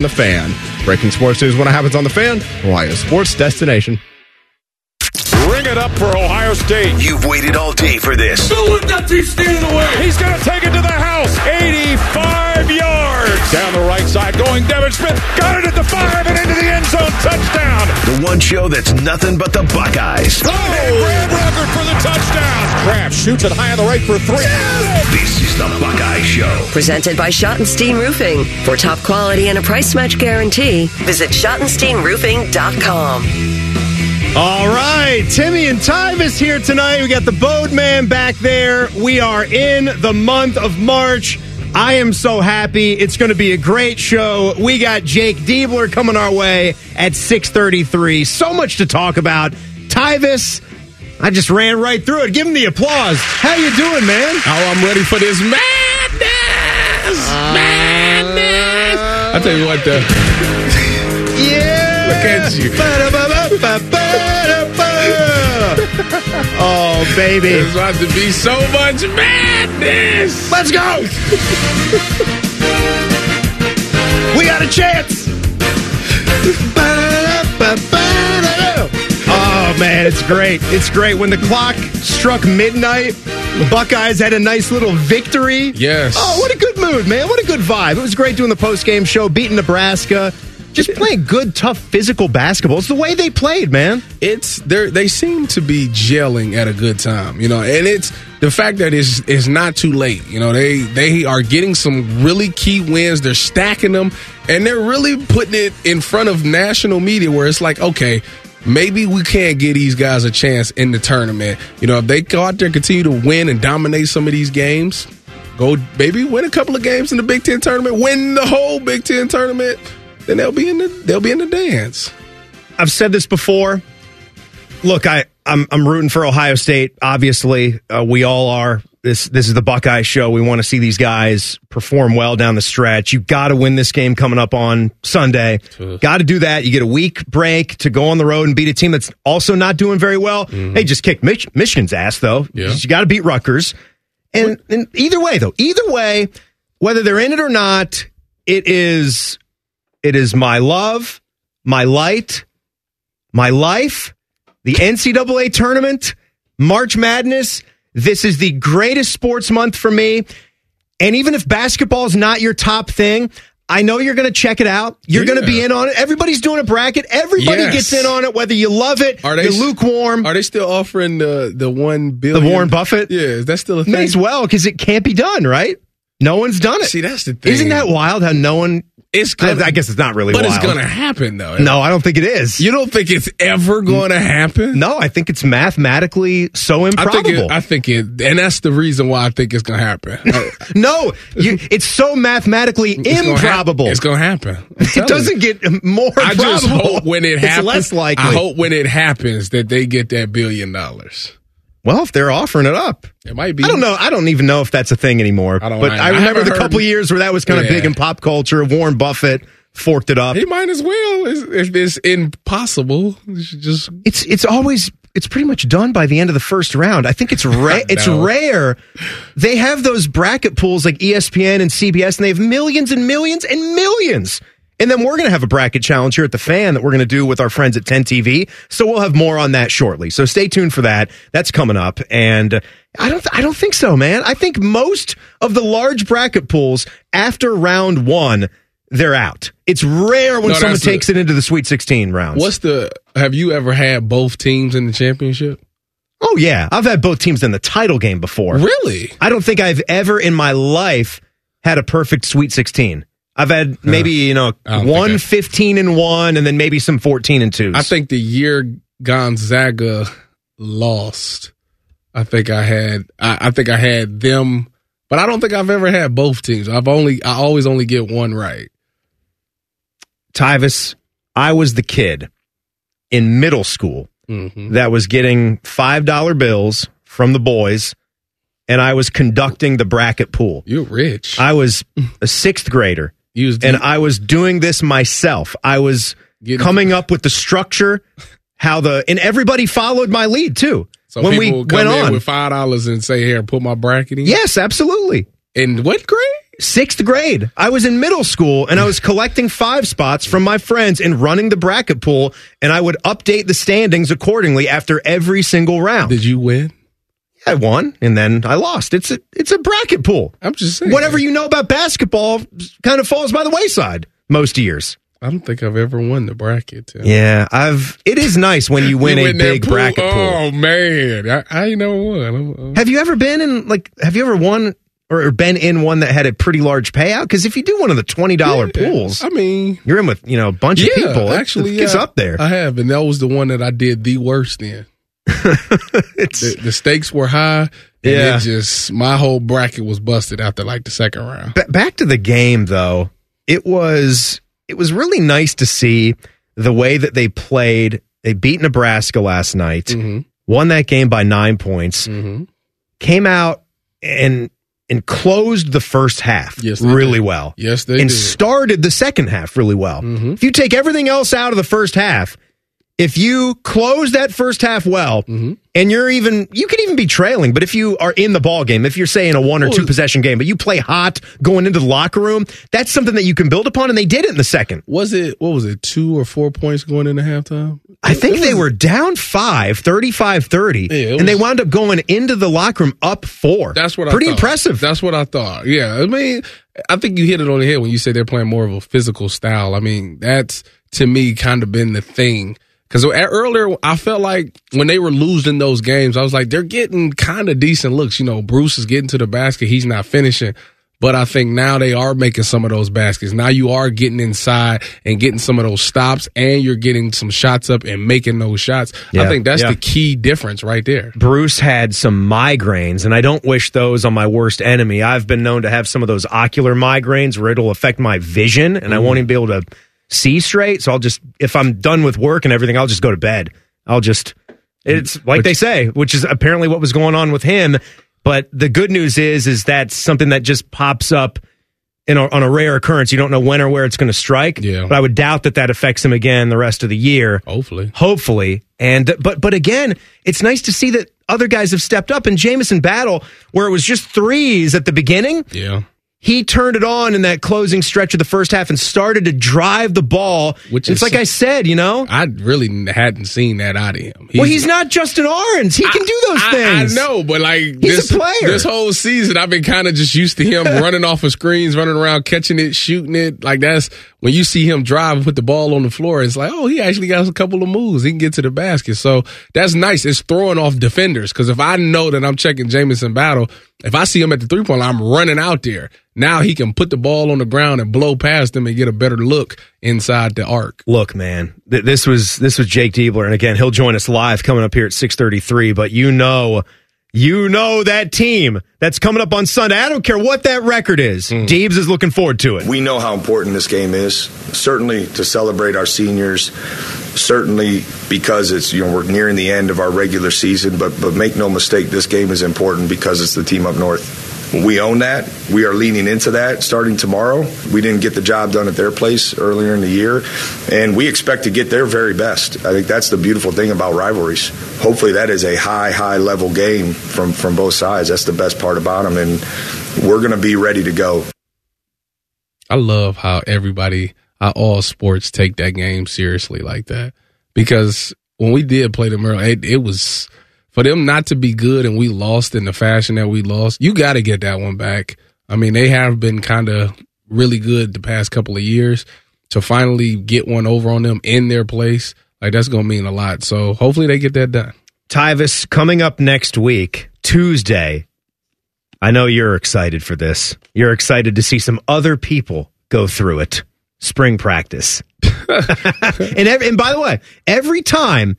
The Fan. Breaking sports news when it happens on The Fan, Ohio sports destination. Ring it up for Ohio State. You've waited all day for this. Don't let that team stand in the way. He's going to take it to the house. 85 yards. Down the right side going Devin Smith. Got it at the five and into the end zone. Touchdown. The one show that's nothing but the Buckeyes. Oh, Brad Rucker for the touchdown. Kraft shoots it high on the right for three. This is the Buckeye Show. Presented by Schottenstein Roofing. For top quality and a price match guarantee, visit SchottensteinRoofing.com. All right, Timmy and Tyvis here tonight. We got the Boatman back there. We are in the month of March. I am so happy. It's going to be a great show. We got Jake Diebler coming our way at 6:33. So much to talk about. Tyvis, I just ran right through it. Give him the applause. How you doing, man? Oh, I'm ready for this madness. madness. I tell you what, though. Yeah. Look at you. Oh, baby. There's about to be so much madness. Let's go. we got a chance. Oh man, it's great. It's great. When the clock struck midnight, the Buckeyes had a nice little victory. Yes. Oh, what a good mood, man. What a good vibe. It was great doing the post-game show, beating Nebraska. Just playing good, tough, physical basketball. It's the way they played, man. It's they they seem to be gelling at a good time, you know, and it's the fact that it's it's not too late. You know, they they are getting some really key wins. They're stacking them, and they're really putting it in front of national media where it's like, okay, maybe we can't give these guys a chance in the tournament. You know, if they go out there and continue to win and dominate some of these games, go maybe win a couple of games in the Big Ten tournament, win the whole Big Ten tournament, then they'll be in the they'll be in the dance. I've said this before. Look, I I'm I'm rooting for Ohio State. Obviously, uh, we all are. This this is the Buckeye show. We want to see these guys perform well down the stretch. You got to win this game coming up on Sunday. Got to do that. You get a week break to go on the road and beat a team that's also not doing very well. Hey, just kick Mich- Michigan's ass though. Yeah. You got to beat Rutgers. And, and either way though, either way, whether they're in it or not, it is it is my love, my light, my life, the NCAA tournament, March Madness. This is the greatest sports month for me. And even if basketball is not your top thing, I know you're going to check it out. You're going to be in on it. Everybody's doing a bracket. Everybody Yes. gets in on it, whether you love it, Are they you're lukewarm. Are they still offering the the one the? Warren Buffett? Yeah, is that still a thing? May as well, because it can't be done, right? No one's done it. See, that's the thing. Isn't that wild how no one. It's I, gonna, I guess it's not really but wild. it's going to happen though. No, I don't think it is. you don't think it's ever going to happen? No, I think it's mathematically so I improbable. think it, I think it, and that's the reason why I think it's going to happen. no, you, it's so mathematically It's gonna hap- improbable. it's going to happen. It doesn't you. get more I just hope when it it's happens, less likely. I hope when it happens that they get that billion dollars. Well, if they're offering it up, It might be. I don't know. I don't even know if that's a thing anymore. I don't but. I I remember the couple years where that was kind of Yeah. big in pop culture. Warren Buffett forked it up. He might as well. If it's impossible, just It's it's always it's pretty much done by the end of the first round. I think it's ra- it's rare. They have those bracket pools like ESPN and CBS, and they have millions and millions and millions. And then we're going to have a bracket challenge here at the fan that we're going to do with our friends at 10 TV. So we'll have more on that shortly. So stay tuned for that. That's coming up. And I don't, I don't think so, man. I think most of the large bracket pools after round one, they're out. It's rare when No, someone the- takes it into the Sweet 16 rounds. What's the? Have you ever had both teams in the championship? Oh yeah, I've had both teams in the title game before. Really? I don't think I've ever in my life had a perfect Sweet 16. I've had maybe, you know, one I- 15 and 1 and then maybe some 14 and 2s. I think the year Gonzaga lost, I think I had. I, I think I had them, but I don't think I've ever had both teams. I've only. I always only get one right. Tyvis, I was the kid in middle school Mm-hmm. that was getting $5 bills from the boys and I was conducting the bracket pool. You're rich. I was a 6th grader And I was doing this myself. I was coming up with the structure, how the and everybody followed my lead too. so when we went in on, with five dollars and say, "Here, put my bracket in." yes, absolutely. In what grade? Sixth grade. I was in middle school and I was collecting five spots from my friends and running the bracket pool, and I would update the standings accordingly after every single round. Did you win? I won and then I lost. It's a it's a bracket pool. I'm just saying. Whatever you know about basketball kind of falls by the wayside most years. I don't think I've ever won the bracket. Tim. Yeah, I've. It is nice when you win You a win that big pool? bracket pool. Oh man, I, I ain't never won. I'm- I'm- Have you ever been in like? Have you ever won or been in one that had a pretty large payout? Because if you do one of the twenty dollar Yeah. pools, I mean, you're in with you know a bunch yeah, of people. It- actually, it gets yeah, up there. I have, and that was the one that I did the worst in. The, the stakes were high. And Yeah. it just my whole bracket was busted after like the second round. Ba- back to the game though. It was it was really nice to see the way that they played. They beat Nebraska last night, Mm-hmm. won that game by nine points, Mm-hmm. came out and and closed the first half Yes, really did. well. Yes, they and did. started the second half really well. Mhm. If you take everything else out of the first half, if you close that first half well, Mm-hmm. and you're even you can even be trailing, but if you are in the ball game, if you're saying a one or two possession game, but you play hot going into the locker room, that's something that you can build upon, and they did it in the second. Was it what was it two or four points going into halftime? I think It they were down five, 35 30, Yeah, it and they wound up going into the locker room up four. That's what I thought. Pretty impressive. That's what I thought. Yeah, I mean, I think you hit it on the head when you say they're playing more of a physical style. I mean, that's to me kind of been the thing. Because earlier, I felt like when they were losing those games, I was like, they're getting kind of decent looks. You know, Bruce is getting to the basket, he's not finishing. But I think now they are making some of those baskets. Now you are getting inside and getting some of those stops, and you're getting some shots up and making those shots. Yeah, I think that's yeah. the key difference right there. Bruce had some migraines, and I don't wish those on my worst enemy. I've been known to have some of those ocular migraines where it'll affect my vision, and I mm-hmm. won't even be able to see straight. So I'll just, if I'm done with work and everything, I'll just go to bed. I'll just, it's like they say, which is apparently what was going on with him. But the good news is, is that something that just pops up in a, on a rare occurrence. You don't know when or where it's going to strike. Yeah. But I would doubt that that affects him again the rest of the year Hopefully. hopefully. And but but again, it's nice to see that other guys have stepped up. And Jamison Battle, where it was just threes at the beginning, Yeah. He turned it on in that closing stretch of the first half and started to drive the ball. Which it's is- like I said, you know. I really hadn't seen that out of him. well, he's not Justin Ahrens. He can do those I, things. I know, but like He's this, a player. this whole season, I've been kind of just used to him running off of screens, running around, catching it, shooting it. Like that's when you see him drive and put the ball on the floor. It's like, oh, he actually got a couple of moves. He can get to the basket. So that's nice. It's throwing off defenders because if I know that I'm checking Jamison Battle, if I see him at the three point line, I'm running out there. Now he can put the ball on the ground and blow past him and get a better look inside the arc. Look, man, th- this was this was Jake Diebler, and again, he'll join us live coming up here at six thirty three. But you know, you know that team that's coming up on Sunday. I don't care what that record is. Mm-hmm. Deebs is looking forward to it. We know how important this game is. Certainly to celebrate our seniors. Certainly because it's you know we're nearing the end of our regular season. But but make no mistake, this game is important because it's the team up north. We own that. We are leaning into that starting tomorrow. We didn't get the job done at their place earlier in the year, and we expect to get their very best. I think that's the beautiful thing about rivalries. Hopefully, that is a high, high level game from from both sides. That's the best part about them, and we're going to be ready to go. I love how everybody, how all sports take that game seriously like that. Because when we did play them early, it, it was for them not to be good and we lost in the fashion that we lost. You got to get that one back. I mean, they have been kind of really good the past couple of years. To finally get one over on them in their place, like that's going to mean a lot. So hopefully they get that done. Tyvis coming up next week, Tuesday. I know you're excited for this. You're excited to see some other people go through it. Spring practice. and every, and by the way, every time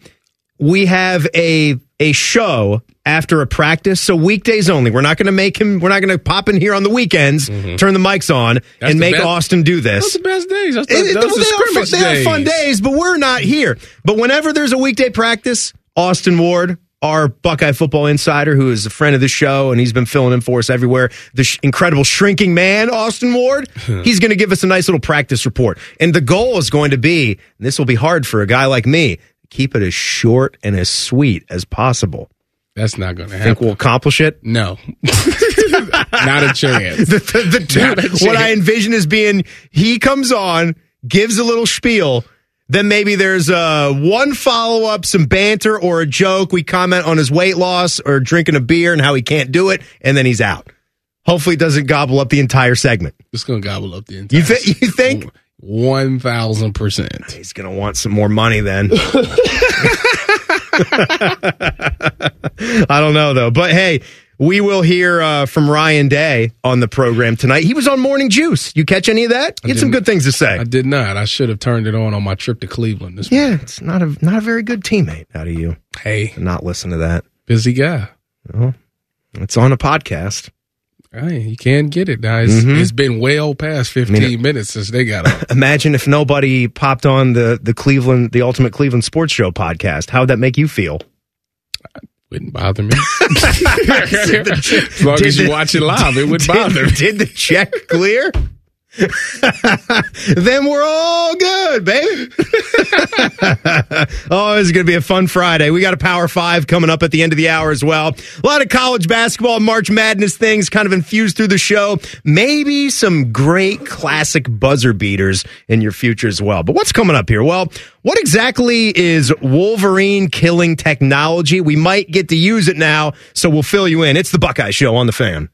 we have a a show after a practice, so weekdays only. We're not going to make him. We're not going to pop in here on the weekends, mm-hmm. turn the mics on, and make best- Austin do this. Those are the best days. That's the, It- those well, the they, are fun, they are fun days. but we're not here. But whenever there's a weekday practice, Austin Ward, our Buckeye football insider, who is a friend of the show and he's been filling in for us everywhere, the sh- incredible shrinking man, Austin Ward, he's going to give us a nice little practice report. And the goal is going to be, and this will be hard for a guy like me, keep it as short and as sweet as possible. That's not going to happen. Think we'll accomplish it? no, not a chance. the, the, the a what I envision is being he comes on, gives a little spiel, then maybe there's uh, one follow up, some banter or a joke. We comment on his weight loss or drinking a beer and how he can't do it, and then he's out. Hopefully, it doesn't gobble up the entire segment. It's going to gobble up the entire. You, th- you think One thousand percent. he's going to want some more money then? I don't know though, but hey. We will hear uh, from Ryan Day on the program tonight. He was on Morning Juice. You catch any of that? He had some good things to say. I did not. I should have turned it on on my trip to Cleveland this Yeah, it's not a not a very good teammate out of you. Hey, Not listen to that. busy guy. It's on a podcast. Hey, you can't get it now. It's, Mm-hmm. it's been well past fifteen minutes since they got on. Imagine if nobody popped on the the Cleveland, the Ultimate Cleveland Sports Show podcast. How would that make you feel? Wouldn't bother me. as long as you the- watch it live, it wouldn't bother me. Did the check clear? then we're all good, baby. oh, this is going to be a fun Friday. We got a Power Five coming up at the end of the hour as well. A lot of college basketball, March Madness things kind of infused through the show. Maybe some great classic buzzer beaters in your future as well. But what's coming up here? Well, what exactly is Wolverine killing technology? We might get to use it now, so we'll fill you in. It's the Buckeye Show on the fan.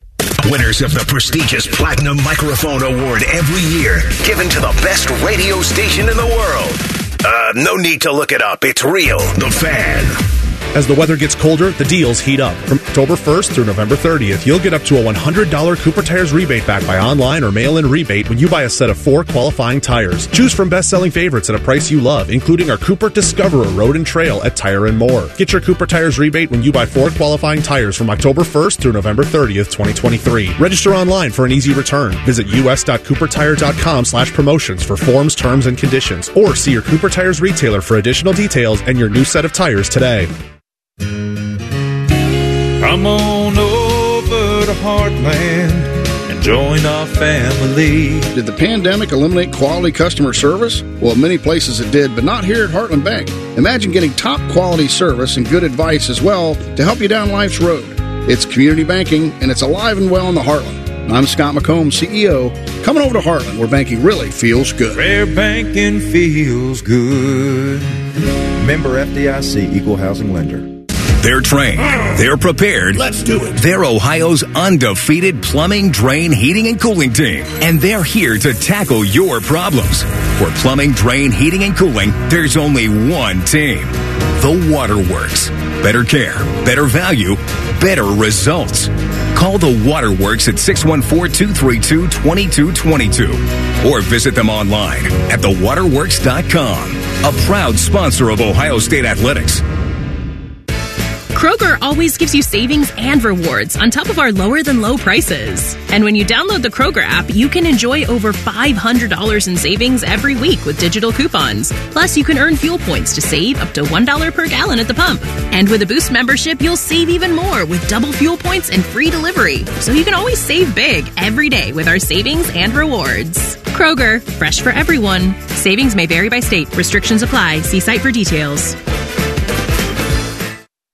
Winners of the prestigious Platinum Microphone Award every year, given to the best radio station in the world. Uh, no need to look it up. It's real. The Fan. As the weather gets colder, the deals heat up. From October 1st through November 30th, you'll get up to a $100 Cooper Tires rebate back by online or mail in rebate when you buy a set of four qualifying tires. Choose from best selling favorites at a price you love, including our Cooper Discoverer Road and Trail at Tire and More. Get your Cooper Tires rebate when you buy four qualifying tires from October 1st through November 30th, 2023. Register online for an easy return. Visit us.coopertire.com slash promotions for forms, terms, and conditions, or see your Cooper Tires retailer for additional details and your new set of tires today. Come on over to Heartland and join our family. Did the pandemic eliminate quality customer service? Well, many places it did, but not here at Heartland Bank. Imagine getting top quality service and good advice as well to help you down life's road. It's community banking and it's alive and well in the Heartland. I'm Scott McComb, CEO. Coming over to Heartland, where banking really feels good. Fair banking feels good. Member FDIC Equal Housing Lender. They're trained. They're prepared. Let's do it. They're Ohio's undefeated plumbing, drain, heating, and cooling team. And they're here to tackle your problems. For plumbing, drain, heating, and cooling, there's only one team. The Waterworks. Better care, better value, better results. Call the Waterworks at 614-232-2222 or visit them online at thewaterworks.com. A proud sponsor of Ohio State Athletics. Kroger always gives you savings and rewards on top of our lower than low prices. And when you download the Kroger app, you can enjoy over $500 in savings every week with digital coupons. Plus, you can earn fuel points to save up to $1 per gallon at the pump. And with a Boost membership, you'll save even more with double fuel points and free delivery. So you can always save big every day with our savings and rewards. Kroger, fresh for everyone. Savings may vary by state. Restrictions apply. See site for details.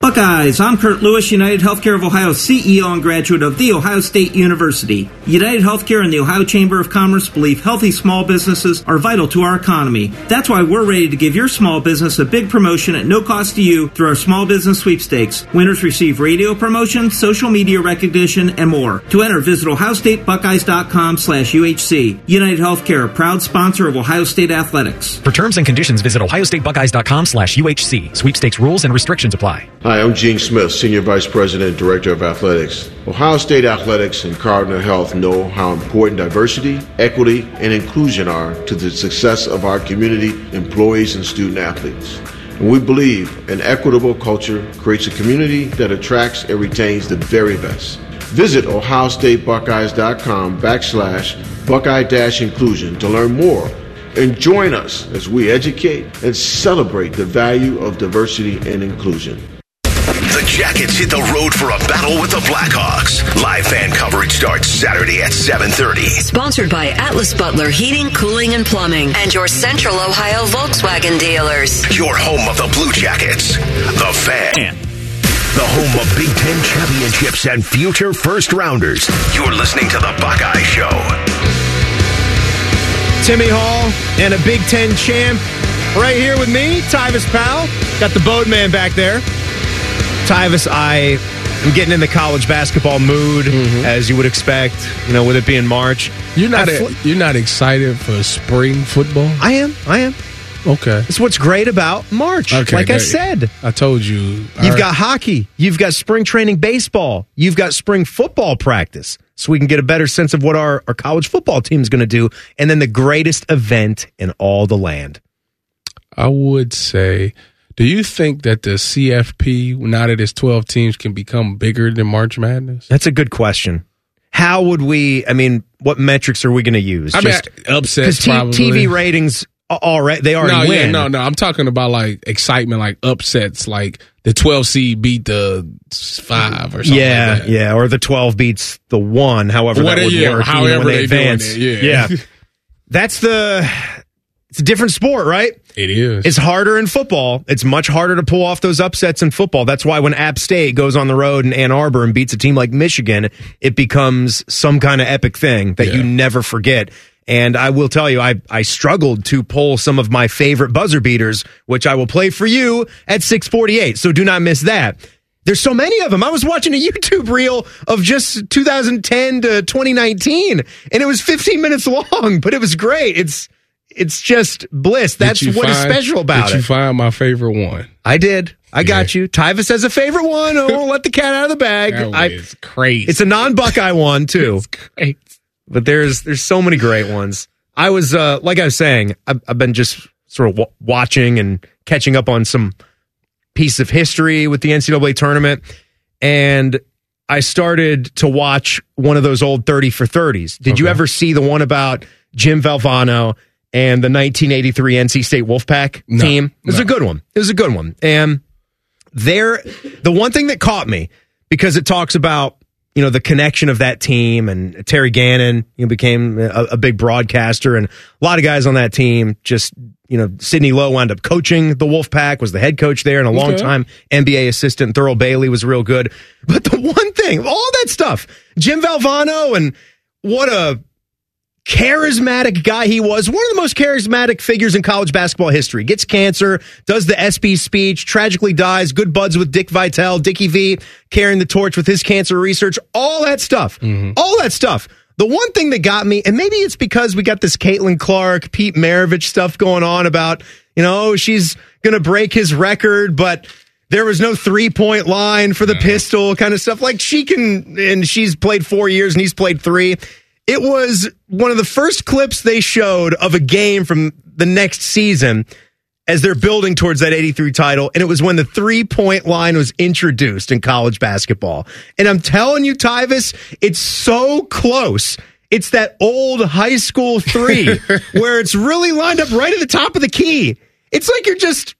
Buckeyes, I'm Kurt Lewis, United Healthcare of Ohio CEO and graduate of The Ohio State University. United Healthcare and the Ohio Chamber of Commerce believe healthy small businesses are vital to our economy. That's why we're ready to give your small business a big promotion at no cost to you through our small business sweepstakes. Winners receive radio promotion, social media recognition, and more. To enter, visit ohiostatebuckeyes.com slash UHC. United Healthcare, a proud sponsor of Ohio State Athletics. For terms and conditions, visit ohiostatebuckeyes.com slash UHC. Sweepstakes rules and restrictions apply. Hi, I'm Gene Smith, Senior Vice President, and Director of Athletics. Ohio State Athletics and Cardinal Health know how important diversity, equity, and inclusion are to the success of our community, employees, and student athletes. And we believe an equitable culture creates a community that attracts and retains the very best. Visit ohiostatebuckeyes.com backslash buckeye-inclusion to learn more and join us as we educate and celebrate the value of diversity and inclusion. The Jackets hit the road for a battle with the Blackhawks. Live fan coverage starts Saturday at 7:30. Sponsored by Atlas Butler Heating, Cooling, and Plumbing and your Central Ohio Volkswagen dealers. Your home of the Blue Jackets. The Fan. the home of Big Ten championships and future first rounders. You're listening to The Buckeye Show. Timmy Hall and a Big Ten champ right here with me, Tyvis Powell. Got the boatman back there. Tyvis, I am getting in the college basketball mood, as you would expect, you know, with it being March. Mm-hmm. You're not I a, you're not excited for spring football. I am. I am. Okay, It's what's great about March. Okay, like I said, I told you. You've right. got hockey. You've got spring training baseball. You've got spring football practice. So we can get a better sense of what our, our college football team is going to do. And then the greatest event in all the land. I would say, do you think that the CFP, now that it's 12 teams, can become bigger than March Madness? That's a good question. How would we, I mean, what metrics are we going to use? I mean, upsets Because probably. TV ratings, are already, they already no, win. yeah, no, no. I'm talking about like excitement, like upsets, like the 12 seed beat the five or something. yeah, like that. yeah, or the twelve beats the one. However, that Whatever- would yeah, work. you know, however they, they advance. it, yeah. that's the. It's a different sport, right? It is. It's harder in football. It's much harder to pull off those upsets in football. That's why when App State goes on the road in Ann Arbor and beats a team like Michigan, it becomes some kind of epic thing that you never forget. And I will tell you, I, I struggled to pull some of my favorite buzzer beaters, which I will play for you at 648. So do not miss that. There's so many of them. I was watching a YouTube reel of just 2010 to 2019, and it was 15 minutes long, but it was great. It's it's just bliss. That's what is special about it. Did you find my favorite one? I did. I got you. Tyvis has a favorite one. Won't let the cat out of the bag. That I, is crazy. it's a non-Buckeye one too. great. But there's there's so many great ones. I was uh, like I was saying, I've, I've been just sort of w- watching and catching up on some piece of history with the NCAA tournament, and I started to watch one of those old thirty for thirties. Did you ever see the one about Jim Valvano and the 1983 NC State Wolfpack No, team? It was no. a good one. It was a good one, and there the one thing that caught me because it talks about you know the connection of that team and Terry Gannon you know, became a, a big broadcaster and a lot of guys on that team just you know Sidney Lowe wound up coaching the Wolfpack was the head coach there and a long Okay. time NBA assistant Thurl Bailey was real good but the one thing all that stuff Jim Valvano and what a charismatic guy he was. One of the most charismatic figures in college basketball history. Gets cancer, does the SB speech, tragically dies, good buds with Dick Vitale, Dickie V, carrying the torch with his cancer research, all that stuff. Mm-hmm. All that stuff. The one thing that got me, and maybe it's because we got this Caitlin Clark, Pete Maravich stuff going on about, you know, she's going to break his record, but there was no three point line for the pistol kind of stuff. Like she can, and she's played four years and he's played three. It was one of the first clips they showed of a game from the next season as they're building towards that 83 title. And it was when the three point line was introduced in college basketball. And I'm telling you, Tyvis, it's so close. It's that old high school three where it's really lined up right at the top of the key. It's like you're just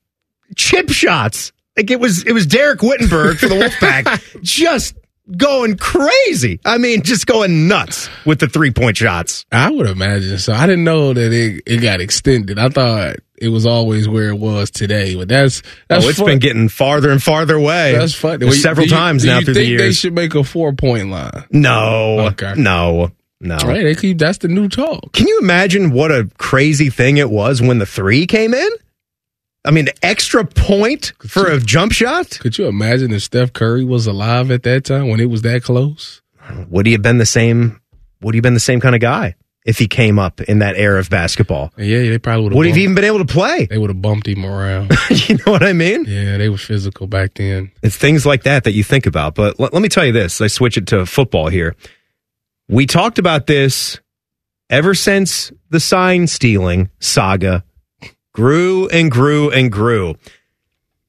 chip shots. Like it was, it was Dereck Whittenburg for the Wolfpack just going crazy. I mean, just going nuts with the three point shots. I would imagine so. I didn't know that it, it got extended. I thought it was always where it was today, but that's that's oh, it's fun. been getting farther and farther away. That's funny. Several you- times now through the think They should make a four point line. No, Okay. no, no. Right? They keep that's the new talk. Can you imagine what a crazy thing it was when the three came in? I mean, extra point for a jump shot. Could you imagine if Steph Curry was alive at that time when it was that close? Would he have been the same? Would he have been the same kind of guy if he came up in that era of basketball? Yeah, they probably would have. Would he have even been able to play? They would have bumped him around. you know what I mean? yeah, they were physical back then. It's things like that that you think about. But let, let me tell you this. I switch it to football here. We talked about this ever since the sign stealing saga grew and grew and grew.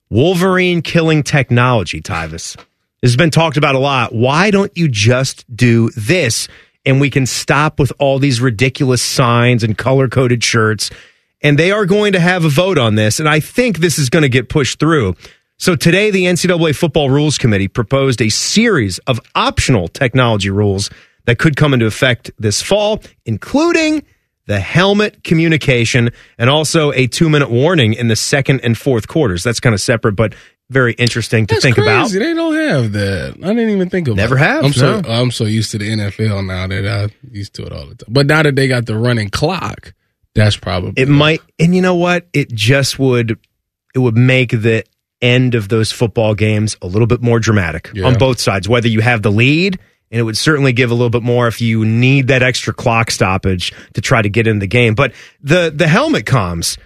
Wolverine killing technology, Tyvis. This has been talked about a lot. Why don't you just do this? And we can stop with all these ridiculous signs and color coded shirts. And they are going to have a vote on this. And I think this is going to get pushed through. So today, the NCAA Football Rules Committee proposed a series of optional technology rules that could come into effect this fall, including the helmet communication and also a two minute warning in the second and fourth quarters. That's kind of separate, but very interesting to That's think crazy. about. They don't have that. I didn't even think about. Never it. have, I'm so. I'm so used to the NFL now that I used to it all the time. But now that they got the running clock, that's probably It might, and you know what? It just would, it would make the end of those football games a little bit more dramatic Yeah. on both sides. Whether you have the lead, and it would certainly give a little bit more if you need that extra clock stoppage to try to get in the game. But the the helmet comms,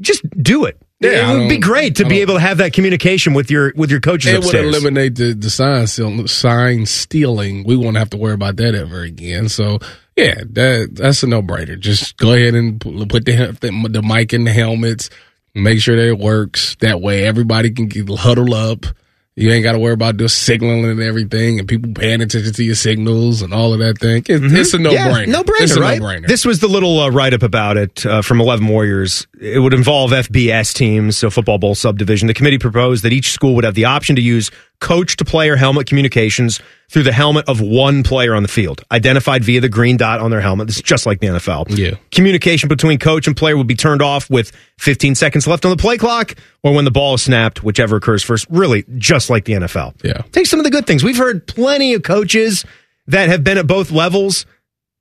just do it. Yeah, it would be great to be able to have that communication with your with your coaches It would eliminate the, the sign steal, sign stealing. We won't have to worry about that ever again. So yeah, that that's a no brainer. Just go ahead and put the, the the mic in the helmets. Make sure that it works. That way, everybody can get, huddle up. You ain't got to worry about just signaling and everything, and people paying attention to your signals and all of that thing. It, It's a no Mm-hmm. Yeah, brainer. No brainer, It's a right? no-brainer. This was the little uh, write up about it uh, from 11 Warriors. It would involve FBS teams, so football bowl subdivision. The committee proposed that each school would have the option to use coach to player helmet communications through the helmet of one player on the field, identified via the green dot on their helmet. This is just like the NFL. Yeah. Communication between coach and player would be turned off with 15 seconds left on the play clock or when the ball is snapped, whichever occurs first. Really, just like the NFL. Yeah. Take some of the good things. We've heard plenty of coaches that have been at both levels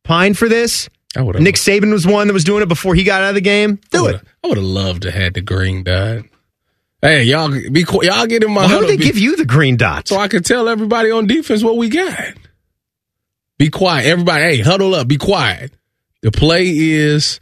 pine for this. I Nick Saban was one that was doing it before he got out of the game. Do it. I would have loved to had the green dot. Hey, y'all be y'all get in my Why huddle. would they be- give you the green dot? so I can tell everybody on defense what we got. Be quiet, everybody. Hey, huddle up. Be quiet. The play is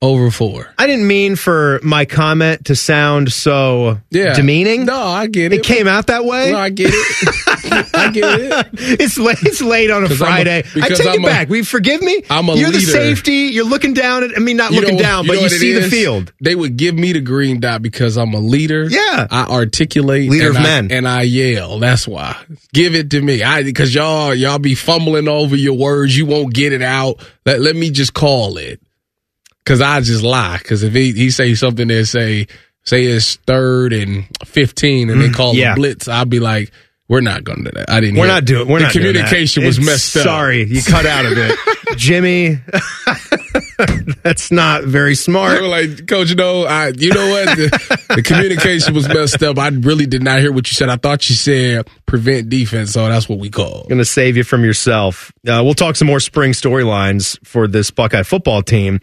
over four. I didn't mean for my comment to sound so Yeah. demeaning. No, I get It it. came out that way. No, I get it. I get it. it's late. It's late on a I'm a- Friday. I take I'm it a- back. We forgive me. I'm a You're the safety. You're looking down at. I mean, not You looking know- down, you but you see the field. They would give me the green dot because I'm a leader. Yeah. I articulate. Leader and of I- men. and I yell. That's why. Give it to me. I because y'all y'all be fumbling over your words. You won't get it out. Let let me just call it. Cause I just lie. Cause if he he say something that say say it's third and fifteen and they Mm, call yeah. a blitz, I'll be like, we're not going to do that. I didn't. We're not doing. We're the not communication was It's- messed up. Sorry, you cut out of it, Jimmy. That's not very smart. like, Coach, you know, I, you know what? The, the communication was messed up. I really did not hear what you said. I thought you said prevent defense, so that's what we call. Going to save you from yourself. Uh, we'll talk some more spring storylines for this Buckeye football team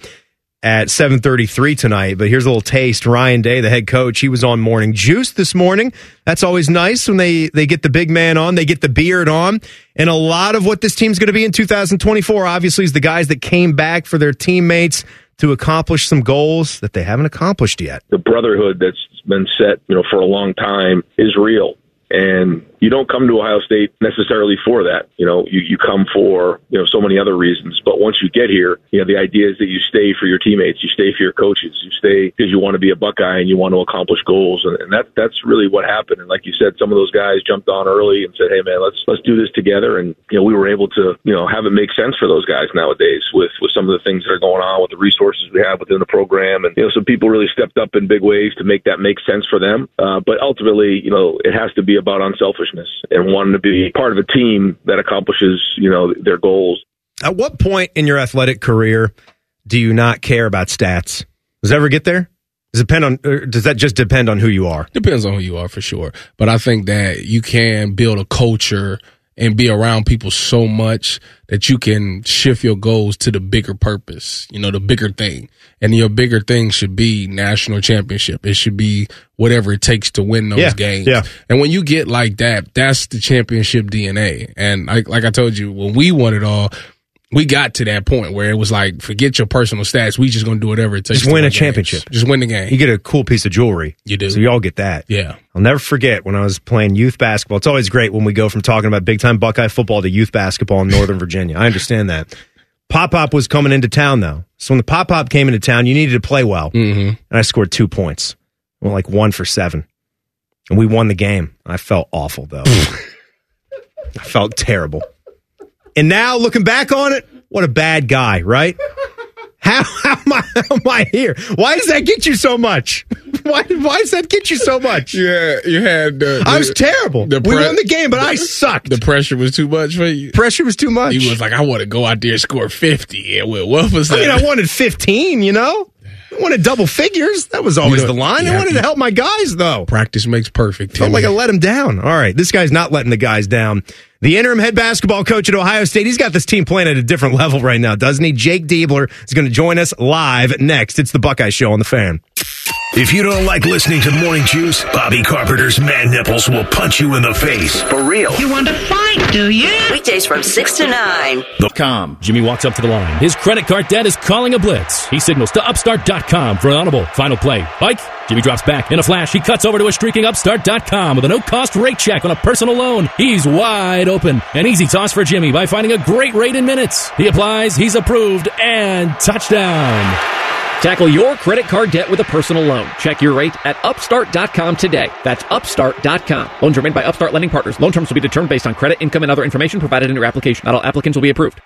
at 7:33 tonight. But here's a little taste. Ryan Day, the head coach, he was on Morning Juice this morning. That's always nice when they they get the big man on, they get the beard on, and a lot of what this team's going to be in 2024, obviously, is the guys that came back for their teammates to accomplish some goals that they haven't accomplished yet. the brotherhood that's been set, you know, for a long time is real. And you don't come to Ohio State necessarily for that. You know, you, you come for, you know, so many other reasons. But once you get here, you know, the idea is that you stay for your teammates, you stay for your coaches, you stay because you want to be a Buckeye and you want to accomplish goals. And, and that, that's really what happened. And like you said, some of those guys jumped on early and said, Hey man, let's, let's do this together. And, you know, we were able to, you know, have it make sense for those guys nowadays with, with some of the things that are going on with the resources we have within the program. And, you know, some people really stepped up in big ways to make that make sense for them. Uh, but ultimately, you know, it has to be about unselfishness and wanting to be part of a team that accomplishes, you know, their goals. At what point in your athletic career do you not care about stats? Does it ever get there? Does it depend on? Or does that just depend on who you are? Depends on who you are for sure. But I think that you can build a culture and be around people so much that you can shift your goals to the bigger purpose, you know, the bigger thing. And your bigger thing should be national championship. It should be whatever it takes to win those Yeah, games. yeah. And when you get like that, that's the championship DNA. And like, like I told you, when we won it all, we got to that point where it was like, forget your personal stats. We just gonna do whatever it takes. Just to win a games. championship. Just win the game. You get a cool piece of jewelry. You do. So you all get that. Yeah. I'll never forget when I was playing youth basketball. It's always great when we go from talking about big time Buckeye football to youth basketball in Northern Virginia. I understand that. Pop Pop was coming into town though. So when the Pop Pop came into town, you needed to play well. Mm-hmm. And I scored two points. Well, like one for seven. And we won the game. I felt awful though. I felt terrible. And now looking back on it, what a bad guy, right? How, how, am I, how am I here? Why does that get you so much? Why, why does that get you so much? Yeah, you had. The, I was terrible. the we pre- won the game, but I sucked. The pressure was too much for you. Pressure was too much. He was like, I want to go out there and score fifty. And what, what was I mean, I wanted 15, you know? I wanted double figures. That was always the line. I wanted to- to help my guys, though. Practice makes perfect. Felt Timmy. like I let him down. All right, this guy's not letting the guys down. The interim head basketball coach at Ohio State, he's got this team playing at a different level right now, doesn't he? Jake Diebler is going to join us live next. It's the Buckeye Show on the fan. If you don't like listening to Morning Juice, Bobby Carpenter's man nipples will punch you in the face. For real. You want to fight, do you? Weekdays from 6 to 9. Com. Jimmy walks up to the line. His credit card debt is calling a blitz. He signals to upstart.com for an audible. Final play. Bike. Jimmy drops back. In a flash, he cuts over to a streaking upstart.com with a no cost rate check on a personal loan. He's wide open. An easy toss for Jimmy by finding a great rate in minutes. He applies, he's approved, and touchdown. Tackle your credit card debt with a personal loan. Check your rate at upstart.com today. That's upstart.com. Loans are made by Upstart Lending Partners. Loan terms will be determined based on credit, income, and other information provided in your application. Not all applicants will be approved.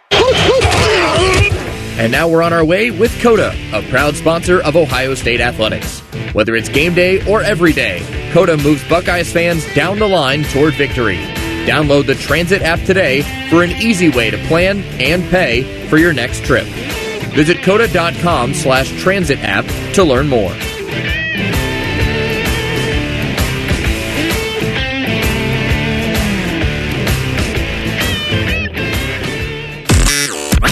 And now we're on our way with COTA, a proud sponsor of Ohio State Athletics. Whether it's game day or every day, COTA moves Buckeyes fans down the line toward victory. Download the Transit app today for an easy way to plan and pay for your next trip. Visit cota.com slash transit app to learn more.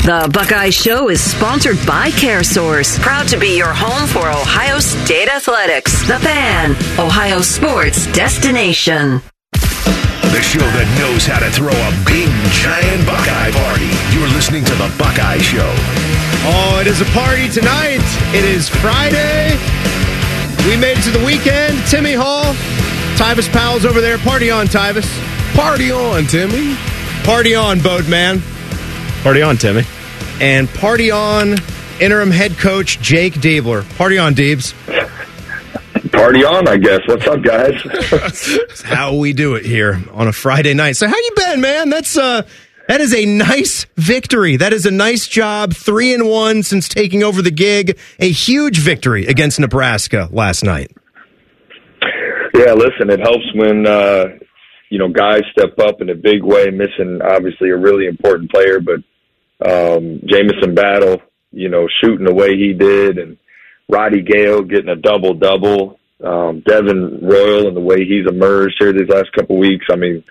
The Buckeye Show is sponsored by CareSource, proud to be your home for Ohio State Athletics. The Fan, Ohio sports destination. The show that knows how to throw a big, giant Buckeye party. You're listening to The Buckeye Show. Oh, it is a party tonight. It is Friday. We made it to the weekend. Timmy Hall, Tyvis Powell's over there. Party on, Tyvis. Party on, Timmy. Party on, Boatman. Party on, Timmy. And party on, interim head coach Jake Diebler. Party on, Deebs. Party on, I guess. What's up, guys? That's how we do it here on a Friday night. So how you been, man? That's uh that is a nice victory. That is a nice job. Three and one since taking over the gig. A huge victory against Nebraska last night. Yeah, listen, it helps when uh, you know guys step up in a big way. Missing obviously a really important player, but um, Jamison Battle, you know, shooting the way he did, and Roddy Gayle getting a double double. Um, Devin Royal and the way he's emerged here these last couple weeks. I mean,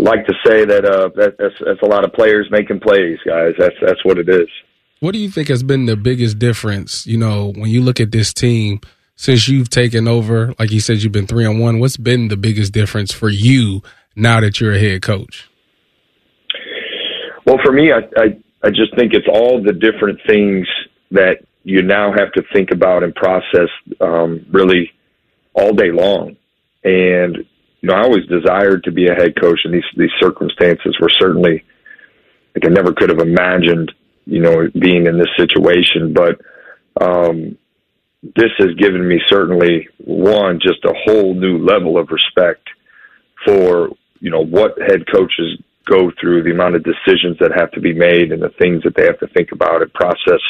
I like to say that uh, that that's, that's a lot of players making plays, guys. That's that's what it is. What do you think has been the biggest difference? You know, when you look at this team since you've taken over, like you said, you've been three on one. What's been the biggest difference for you now that you're a head coach? Well, for me, I, I I just think it's all the different things that you now have to think about and process um, really all day long. And you know, I always desired to be a head coach, and these these circumstances were certainly like I never could have imagined, you know, being in this situation. But um, this has given me certainly one just a whole new level of respect for you know what head coaches go through, the amount of decisions that have to be made, and the things that they have to think about and process,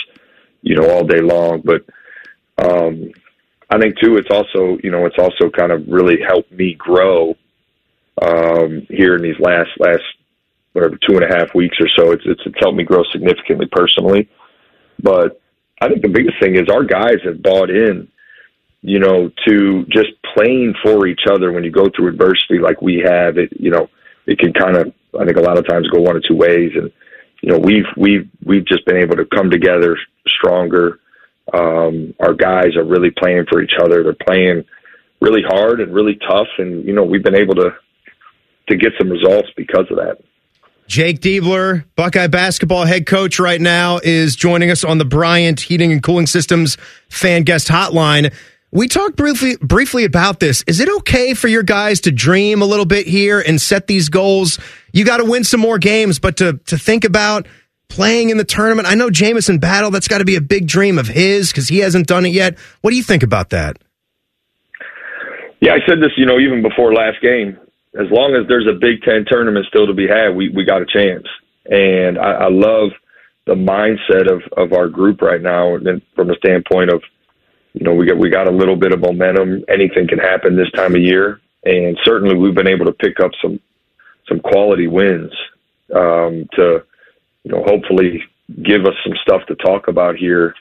you know, all day long. But um, I think too, it's also you know, it's also kind of really helped me grow um, here in these last last whatever two and a half weeks or so. It's it's, it's helped me grow significantly personally. But I think the biggest thing is our guys have bought in, you know, to just playing for each other when you go through adversity like we have. It you know, it can kind of I think a lot of times go one or two ways, and you know we've we've we've just been able to come together stronger. Um, our guys are really playing for each other. They're playing really hard and really tough, and you know we've been able to to get some results because of that. Jake Diebler, Buckeye basketball head coach right now, is joining us on the Bryant Heating and Cooling Systems fan guest hotline. We talked briefly briefly about this. Is it okay for your guys to dream a little bit here and set these goals? You got to win some more games, but to to think about playing in the tournament. I know Jamison Battle, that's got to be a big dream of his because he hasn't done it yet. What do you think about that? Yeah, I said this, you know, even before last game. As long as there's a Big Ten tournament still to be had, we we got a chance. And I, I love the mindset of of our group right now, and from the standpoint of, you know, we got we got a little bit of momentum. Anything can happen this time of year, and certainly we've been able to pick up some some quality wins um, to, you know, hopefully give us some stuff to talk about here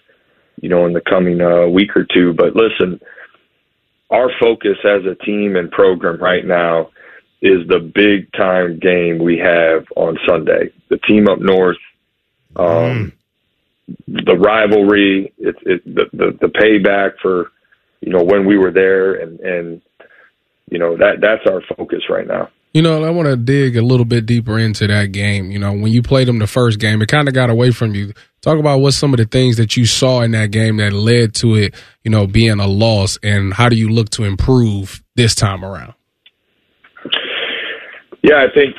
you know, in the coming uh, week or two. But listen, our focus as a team and program right now is the big time game we have on Sunday. The team up north, um, the rivalry, it, it, the, the the payback for you know when we were there, and and you know that that's our focus right now. You know, I want to dig a little bit deeper into that game. You know, when you played them the first game, it kind of got away from you. Talk about what some of the things that you saw in that game that led to it, you know, being a loss, and how do you look to improve this time around? Yeah, I think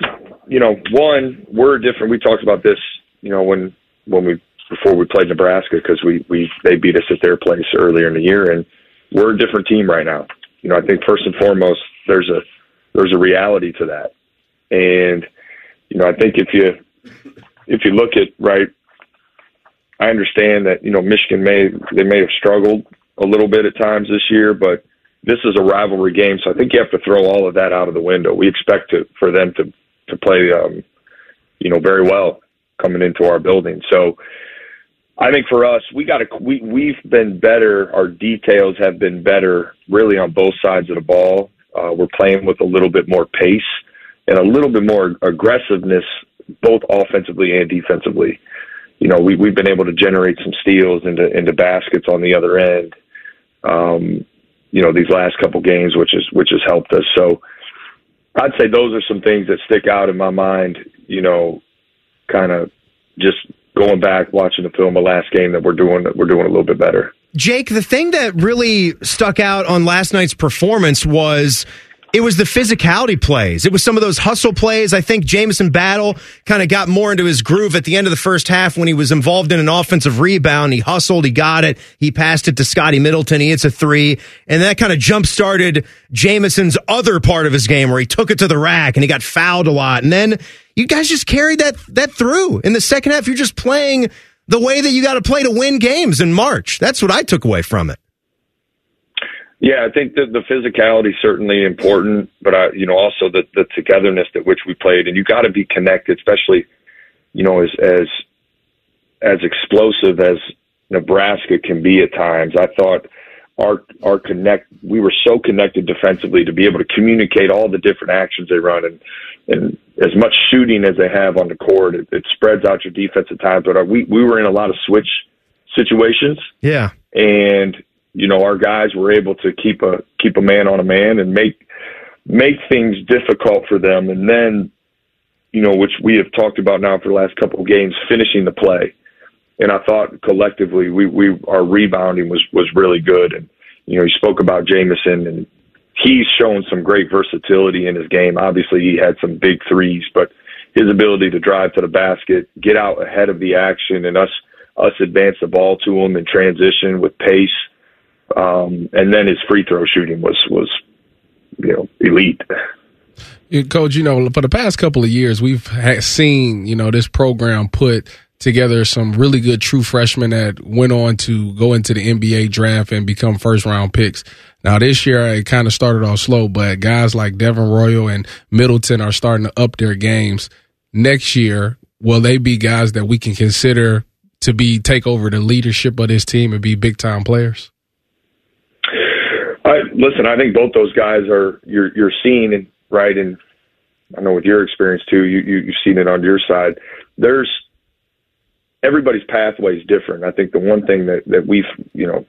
you know, one, we're different. We talked about this, you know, when when we before we played Nebraska because we we they beat us at their place earlier in the year, and we're a different team right now. You know, I think first and foremost, there's a there's a reality to that. And you know, I think if you if you look at right, I understand that you know Michigan may they may have struggled a little bit at times this year, but this is a rivalry game, so I think you have to throw all of that out of the window. We expect to for them to to play, um, you know, very well coming into our building. So I think for us, we got to we we've been better. Our details have been better, really on both sides of the ball. Uh, we're playing with a little bit more pace and a little bit more aggressiveness, both offensively and defensively. You know, we, we've been able to generate some steals into into baskets on the other end. Um, you know, these last couple games, which is which has helped us. So, I'd say those are some things that stick out in my mind. You know, kind of just going back watching the film, the last game that we're doing that we're doing a little bit better. Jake, the thing that really stuck out on last night's performance was it was the physicality plays. It was some of those hustle plays. I think Jamison Battle kind of got more into his groove at the end of the first half when he was involved in an offensive rebound. He hustled, he got it, he passed it to Scotty Middleton. He hits a three, and that kind of jump started Jamison's other part of his game where he took it to the rack and he got fouled a lot. And then you guys just carried that that through in the second half. You're just playing the way that you got to play to win games in March. That's what I took away from it. Yeah, I think that the physicality is certainly important, but I, you know, also the the togetherness at which we played, and you got to be connected, especially, you know, as as as explosive as Nebraska can be at times. I thought our our connect we were so connected defensively to be able to communicate all the different actions they run and and as much shooting as they have on the court, it, it spreads out your defense at times. But our, we we were in a lot of switch situations. Yeah, and you know our guys were able to keep a keep a man on a man and make make things difficult for them and then you know which we have talked about now for the last couple of games finishing the play and I thought collectively we we our rebounding was was really good and you know you spoke about Jamison and he's shown some great versatility in his game obviously he had some big threes but his ability to drive to the basket get out ahead of the action and us us advance the ball to him in transition with pace um, and then his free throw shooting was was you know elite. Coach, you know, for the past couple of years, we've seen you know this program put together some really good true freshmen that went on to go into the NBA draft and become first round picks. Now this year it kind of started off slow, but guys like Devin Royal and Middleton are starting to up their games. Next year, will they be guys that we can consider to be take over the leadership of this team and be big time players? I, listen, I think both those guys are you're you're seeing and right, and I know with your experience too, you, you you've seen it on your side. There's everybody's pathway is different. I think the one thing that that we've you know,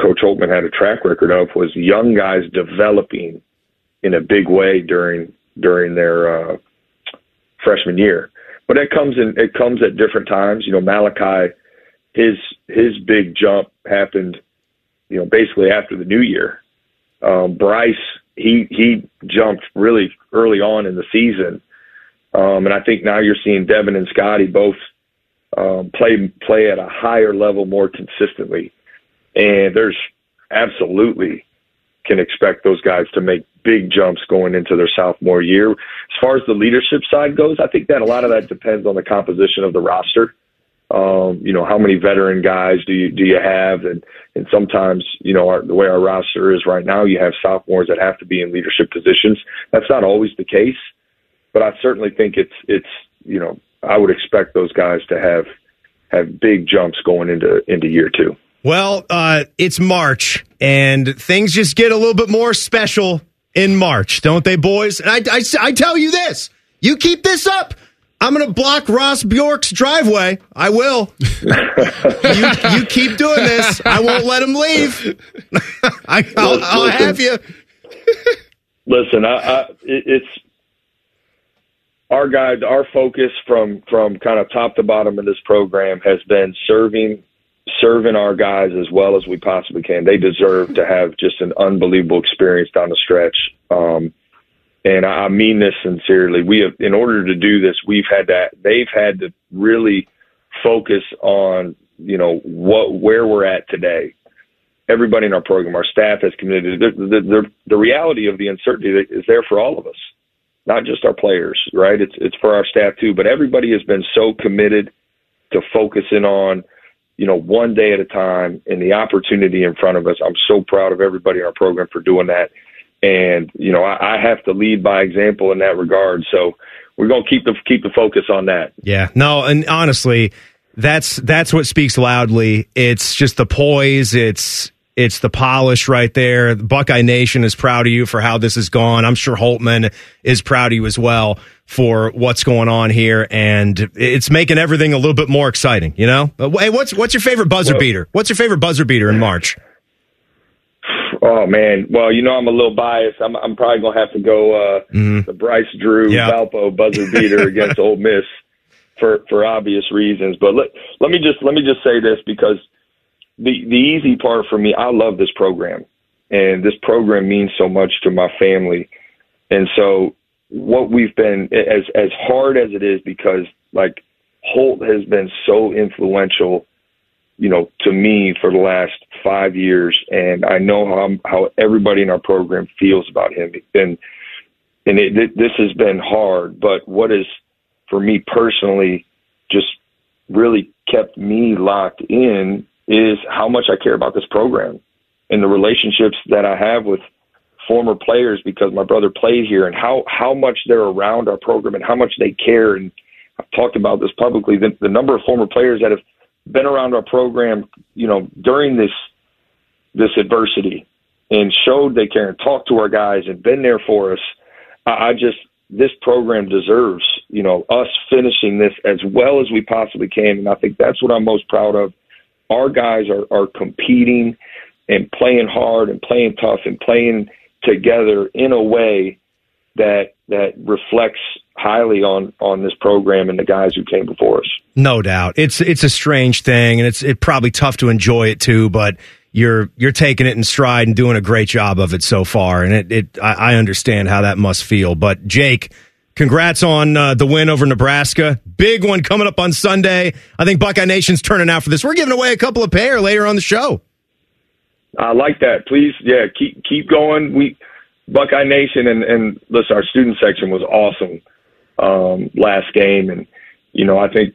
Coach Holtmann had a track record of was young guys developing in a big way during during their uh, freshman year. But it comes in it comes at different times. You know, Malaki, his his big jump happened, you know, basically after the new year. Um, Brice, he he jumped really early on in the season, um, and I think now you're seeing Devin and Scotty both um, play play at a higher level more consistently, and there's absolutely can expect those guys to make big jumps going into their sophomore year. As far as the leadership side goes, I think that a lot of that depends on the composition of the roster. Um, you know, how many veteran guys do you do you have, and and sometimes you know our, the way our roster is right now, you have sophomores that have to be in leadership positions. That's not always the case, but I certainly think it's it's you know I would expect those guys to have have big jumps going into into year two. Well, uh, it's March, and things just get a little bit more special in March, don't they, boys? And I, I, I tell you this: you keep this up, I'm going to block Ross Bjork's driveway. I will. you, you keep doing this. I won't let him leave. I, will I'll have you. Listen, I, I, it's our guide. Our focus from from kind of top to bottom of this program has been serving serving our guys as well as we possibly can. They deserve to have just an unbelievable experience down the stretch. Um, and I mean this sincerely. We have, in order to do this, we've had to, they've had to really focus on, you know, what, where we're at today. Everybody in our program, our staff has committed. The, the, the, the reality of the uncertainty is there for all of us, not just our players, right? It's, it's for our staff too, but everybody has been so committed to focusing on, you know, one day at a time and the opportunity in front of us. I'm so proud of everybody in our program for doing that. And, you know, I, I have to lead by example in that regard. So we're going to keep the, keep the focus on that. Yeah. No, and honestly, that's, that's what speaks loudly. It's just the poise. It's, it's the polish right there. Buckeye Nation is proud of you for how this has gone. I'm sure Holtmann is proud of you as well for what's going on here, and it's making everything a little bit more exciting. You know, hey, what's what's your favorite buzzer beater? What's your favorite buzzer beater in March? Oh man, well you know I'm a little biased. I'm I'm probably gonna have to go uh, mm-hmm. the Bryce Drew yep. Valpo buzzer beater against Ole Miss for for obvious reasons. But let let me just let me just say this because the the easy part for me, I love this program, and this program means so much to my family, and so what we've been as as hard as it is because like Holt has been so influential you know, to me for the last five years, and I know how how everybody in our program feels about him, and and it, it, this has been hard. But what is for me personally, just really kept me locked in is how much I care about this program and the relationships that I have with former players because my brother played here and how how much they're around our program and how much they care and I've talked about this publicly the, the number of former players that have been around our program, you know, during this this adversity and showed they care and talked to our guys and been there for us. I, I just this program deserves, you know, us finishing this as well as we possibly can, and I think that's what I'm most proud of. Our guys are are competing and playing hard and playing tough and playing together in a way that that reflects highly on on this program and the guys who came before us. No doubt, it's it's a strange thing, and it's it probably tough to enjoy it too. But you're you're taking it in stride and doing a great job of it so far, and it, it I, I understand how that must feel. But Jake. Congrats on uh, the win over Nebraska. Big one coming up on Sunday. I think Buckeye Nation's turning out for this. We're giving away a couple of pair later on the show. I like that. Please, yeah, keep keep going. We Buckeye Nation and and listen, our student section was awesome um, last game, and you know I think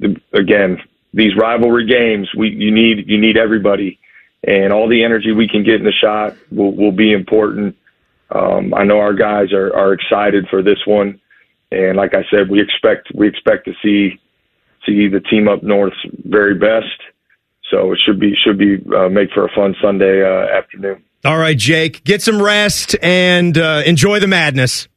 the, again these rivalry games we you need you need everybody, and all the energy we can get in the shot will will be important. Um, I know our guys are are excited for this one, and like I said, we expect we expect to see see the team up north's very best. So it should be should be uh, make for a fun Sunday uh, afternoon. All right, Jake, get some rest and uh, enjoy the madness.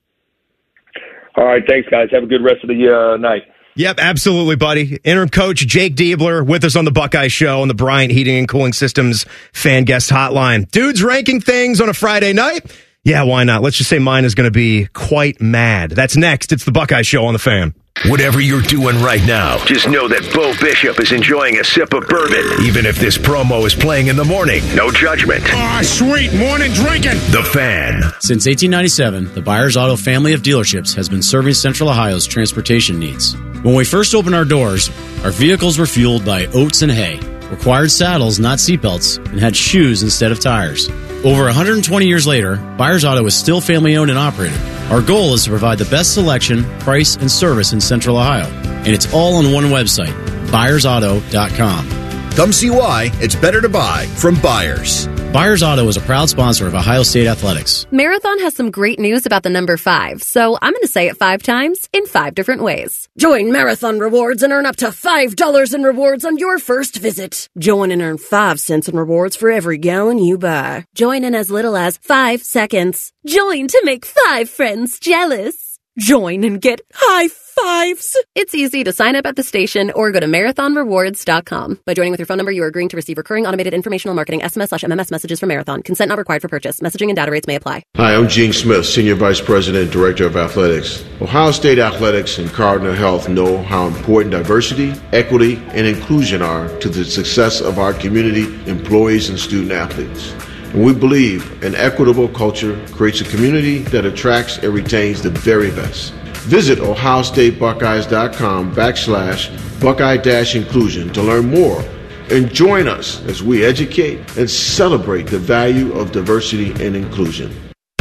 All right, thanks, guys. Have a good rest of the uh, night. Yep, absolutely, buddy. Interim coach Jake Diebler with us on the Buckeye Show on the Bryant Heating and Cooling Systems fan guest hotline. Dudes ranking things on a Friday night. Yeah, why not? Let's just say mine is going to be quite mad. That's next. It's the Buckeye Show on the fan. Whatever you're doing right now, just know that Bo Bishop is enjoying a sip of bourbon. Even if this promo is playing in the morning, no judgment. Ah, oh, sweet morning drinking. The Fan. Since 1897, the Byers Auto family of dealerships has been serving Central Ohio's transportation needs. When we first opened our doors, our vehicles were fueled by oats and hay, required saddles, not seatbelts, and had shoes instead of tires. Over 120 years later, Byers Auto is still family owned and operated. Our goal is to provide the best selection, price, and service in Central Ohio. And it's all on one website, byersauto.com. Come see why it's better to buy from Byers. Byers Auto is a proud sponsor of Ohio State Athletics. Marathon has some great news about the number five, so I'm going to say it five times in five different ways. Join Marathon Rewards and earn up to $5 in rewards on your first visit. Join and earn 5 cents in rewards for every gallon you buy. Join in as little as 5 seconds. Join to make 5 friends jealous. Join and get high fives. It's easy to sign up at the station or go to marathonrewards.com. By joining with your phone number, you are agreeing to receive recurring automated informational marketing SMS slash MMS messages from Marathon. Consent not required for purchase. Messaging and data rates may apply. Hi, I'm Gene Smith, Senior Vice President and Director of Athletics. Ohio State Athletics and Cardinal Health know how important diversity, equity, and inclusion are to the success of our community, employees, and student athletes. And we believe an equitable culture creates a community that attracts and retains the very best. Visit ohiostatebuckeyes.com backslash buckeye-inclusion to learn more and join us as we educate and celebrate the value of diversity and inclusion.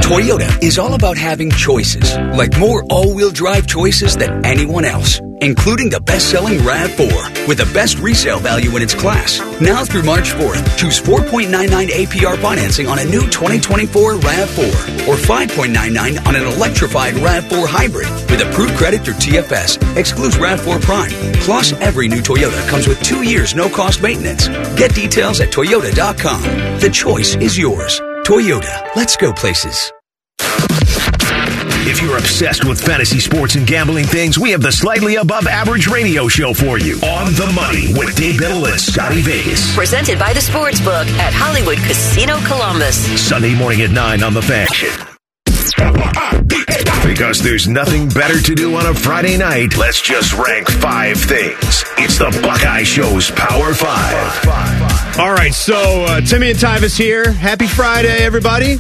Toyota is all about having choices, like more all-wheel drive choices than anyone else, including the best-selling RAV4 with the best resale value in its class. Now through March 4th, choose 4.99 APR financing on a new 2024 RAV4 or 5.99 on an electrified RAV4 hybrid with approved credit through TFS. Excludes RAV4 Prime. Plus, every new Toyota comes with two years no-cost maintenance. Get details at toyota.com. The choice is yours. Toyota. Let's go places. If you're obsessed with fantasy sports and gambling things, we have the slightly above average radio show for you. On the money with Dave Biddle and Scotty Vegas. Presented by the Sportsbook at Hollywood Casino Columbus. Sunday morning at 9 on the fan. Because there's nothing better to do on a Friday night, let's just rank five things. It's the Buckeye Show's Power Five. All right, so uh, Timmy and Tyvis here. Happy Friday, everybody.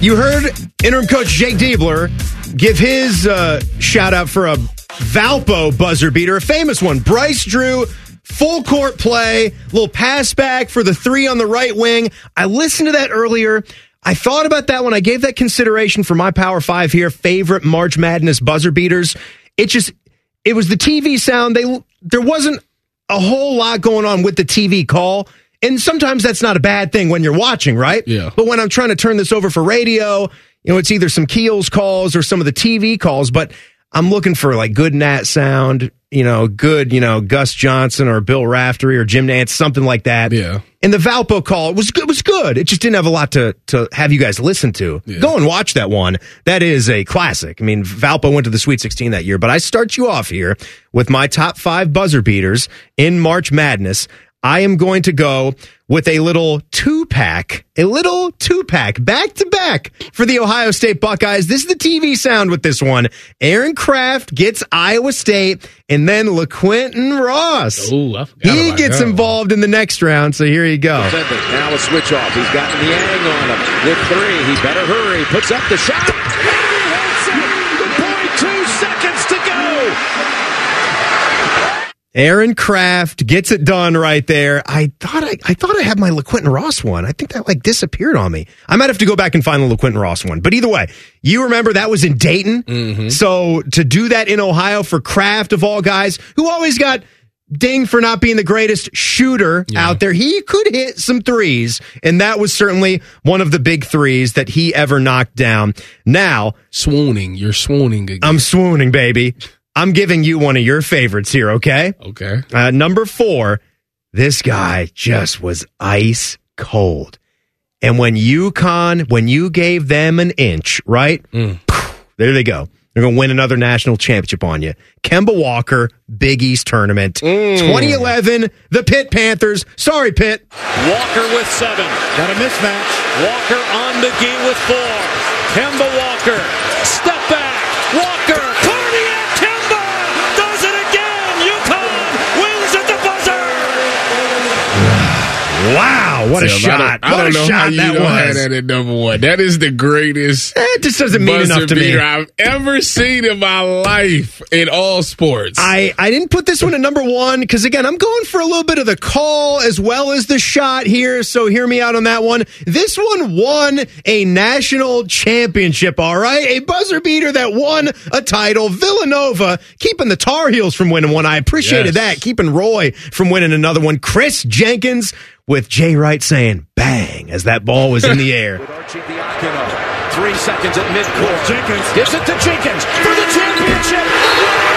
You heard interim coach Jake Diebler give his uh, shout out for a Valpo buzzer beater, a famous one. Bryce Drew, full court play, little pass back for the three on the right wing. I listened to that earlier. I thought about that when I gave that consideration for my Power Five here, favorite March Madness buzzer beaters. It just, it was the TV sound. They, there wasn't a whole lot going on with the TV call. And sometimes that's not a bad thing when you're watching, right? Yeah. But when I'm trying to turn this over for radio, you know, it's either some Keels calls or some of the TV calls, but I'm looking for like good Nat sound, you know, good, you know, Gus Johnson or Bill Raftery or Jim Nantz, something like that. Yeah. And the Valpo call was good, was good. It just didn't have a lot to, to have you guys listen to. Go and watch that one. That is a classic. I mean, Valpo went to the Sweet 16 that year, but I start you off here with my top five buzzer beaters in March Madness. I am going to go with a little two pack, a little two pack back to back for the Ohio State Buckeyes. This is the TV sound with this one. Aaron Craft gets Iowa State and then LaQuinton Ross. Ooh, he gets that involved in the next round. So here you go. Now a switch off. He's got angle on him with three. He better hurry. Puts up the shot. And he hits it. 0.2 seconds to go. Aaron Craft gets it done right there. I thought I, I thought I had my LaQuinton Ross one. I think that like disappeared on me. I might have to go back and find the LaQuinton Ross one. But either way, you remember that was in Dayton. Mm-hmm. So to do that in Ohio for Craft of all guys, who always got dinged for not being the greatest shooter out there, he could hit some threes, and that was certainly one of the big threes that he ever knocked down. Now swooning, you're swooning again. I'm swooning, baby. I'm giving you one of your favorites here, okay? Okay. Uh, number four, this guy just was ice cold. And when UConn, when you gave them an inch, right? Mm. There they go. They're going to win another national championship on you. Kemba Walker, Big East tournament. Mm. 2011, the Pitt Panthers. Sorry, Pitt. Walker with seven. Got a mismatch. Walker on the McGhee with four. Kemba Walker. Step back. Walker. Cardiac Kemba does it again. UConn wins at the buzzer. Wow, what a Sam, I don't- shot. I don't a know shot how you that don't have that at number one. That is the greatest. Eh, it just doesn't mean enough to me. I've ever seen in my life in all sports. I, I didn't put this one at number one because, again, I'm going for a little bit of the call as well as the shot here. So hear me out on that one. This one won a national championship, all right? A buzzer beater that won a title. Villanova keeping the Tar Heels from winning one. I appreciated Yes. that. Keeping Roy from winning another one. Kris Jenkins with Jay Wright saying bang as that ball was in the air. Three seconds at midcourt. Jenkins gives it to Jenkins for the championship.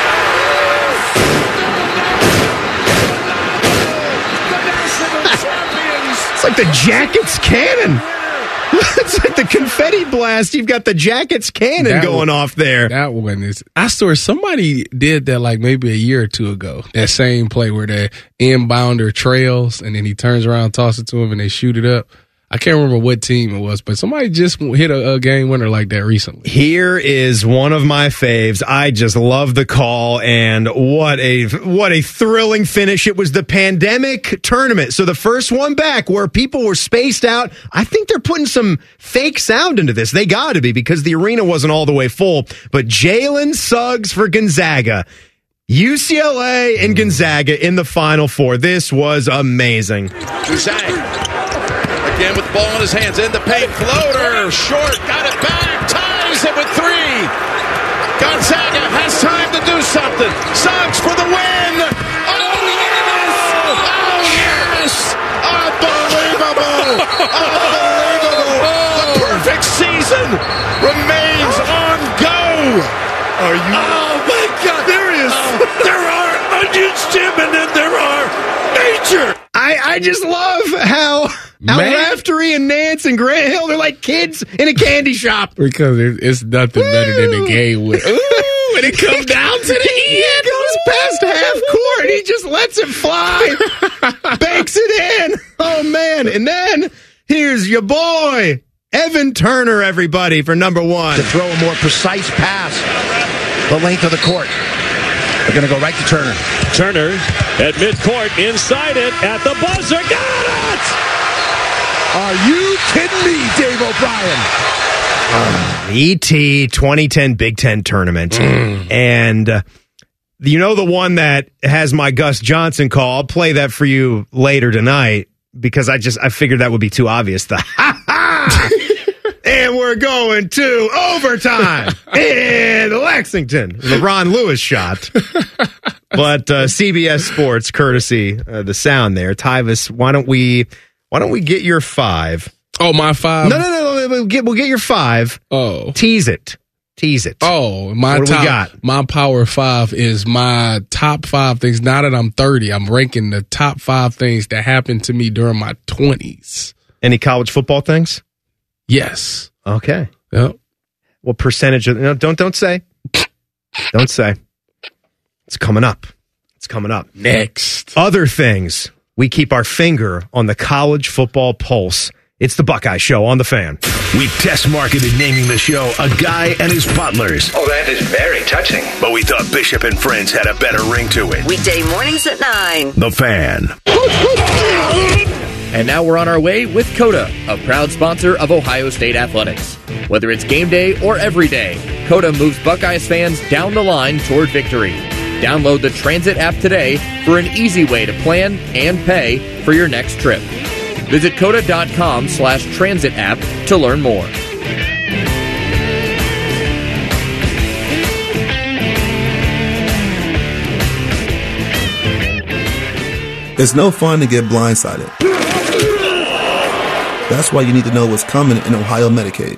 It's like the Jackets cannon. it's like the confetti blast. You've got the Jackets cannon That going one- off there. That one is. I swear somebody did that like maybe a year or two ago. That same play where the inbounder trails and then he turns around, tosses it to him, and they shoot it up. I can't remember what team it was, but somebody just hit a, a game winner like that recently. Here is one of my faves. I just love the call and what a what a thrilling finish. It was the pandemic tournament. So the first one back where people were spaced out. I think they're putting some fake sound into this. They got to be because the arena wasn't all the way full. But Jalen Suggs for Gonzaga. UCLA and mm. Gonzaga in the final four. This was amazing. Juzang again with the ball in his hands in the paint. Floater short, got it back, ties it with three. Gonzaga has time to do something. Suggs for the win. Oh yes! Oh yes! Unbelievable! Unbelievable! Oh. The perfect season remains on go. Are you? Oh my God! There is. there are onions, Jim, and then there are nature. I, I just love how Al Man. Raftery and Nantz and Grant Hill, they're like kids in a candy shop. Because it's nothing better than a game with. Ooh, and it comes down to the He end. goes past half court. He just lets it fly, banks it in. Oh man! And then here's your boy Evan Turner, everybody for number one. to throw a more precise pass the length of the court. They're going to go right to Turner. Turner at midcourt, inside it, at the buzzer. Got it! Are you kidding me, Dave O'Brien? ET 2010 Big Ten tournament. And uh, you know the one that has my Gus Johnson call? I'll play that for you later tonight because I just I figured that would be too obvious. The ha ha! And we're going to overtime in Lexington. The Ron Lewis shot. but uh, CBS Sports, courtesy uh, the sound there. Tyvis, why don't we why don't we get your five? Oh, my five. No, no, no. We'll get, we'll get your five. Oh. Tease it. Tease it. Oh, my What top, got? my power five is my top five things. Now that I'm 30, I'm ranking the top five things that happened to me during my 20s. Any college football things? Yes. Okay. Yep. What percentage of no, don't don't say. Don't say. It's coming up. It's coming up. Next. Other things. We keep our finger on the college football pulse. It's the Buckeye Show on the fan. We test marketed naming the show A Guy and His Butlers. Oh, that is very touching. But we thought Bishop and Friends had a better ring to it. Weekday mornings at 9. The Fan. And now we're on our way with COTA, a proud sponsor of Ohio State Athletics. Whether it's game day or every day, COTA moves Buckeyes fans down the line toward victory. Download the Transit app today for an easy way to plan and pay for your next trip. Visit cota.com slash transit app to learn more. It's no fun to get blindsided. That's why you need to know what's coming in Ohio Medicaid.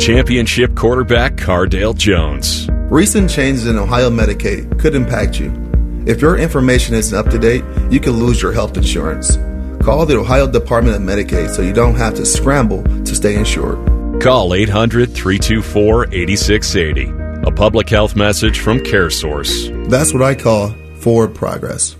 Championship quarterback Cardale Jones. Recent changes in Ohio Medicaid could impact you. If your information isn't up to date, you could lose your health insurance. Call the Ohio Department of Medicaid so you don't have to scramble to stay insured. Call 800 324 8680. A public health message from CareSource. That's what I call forward progress.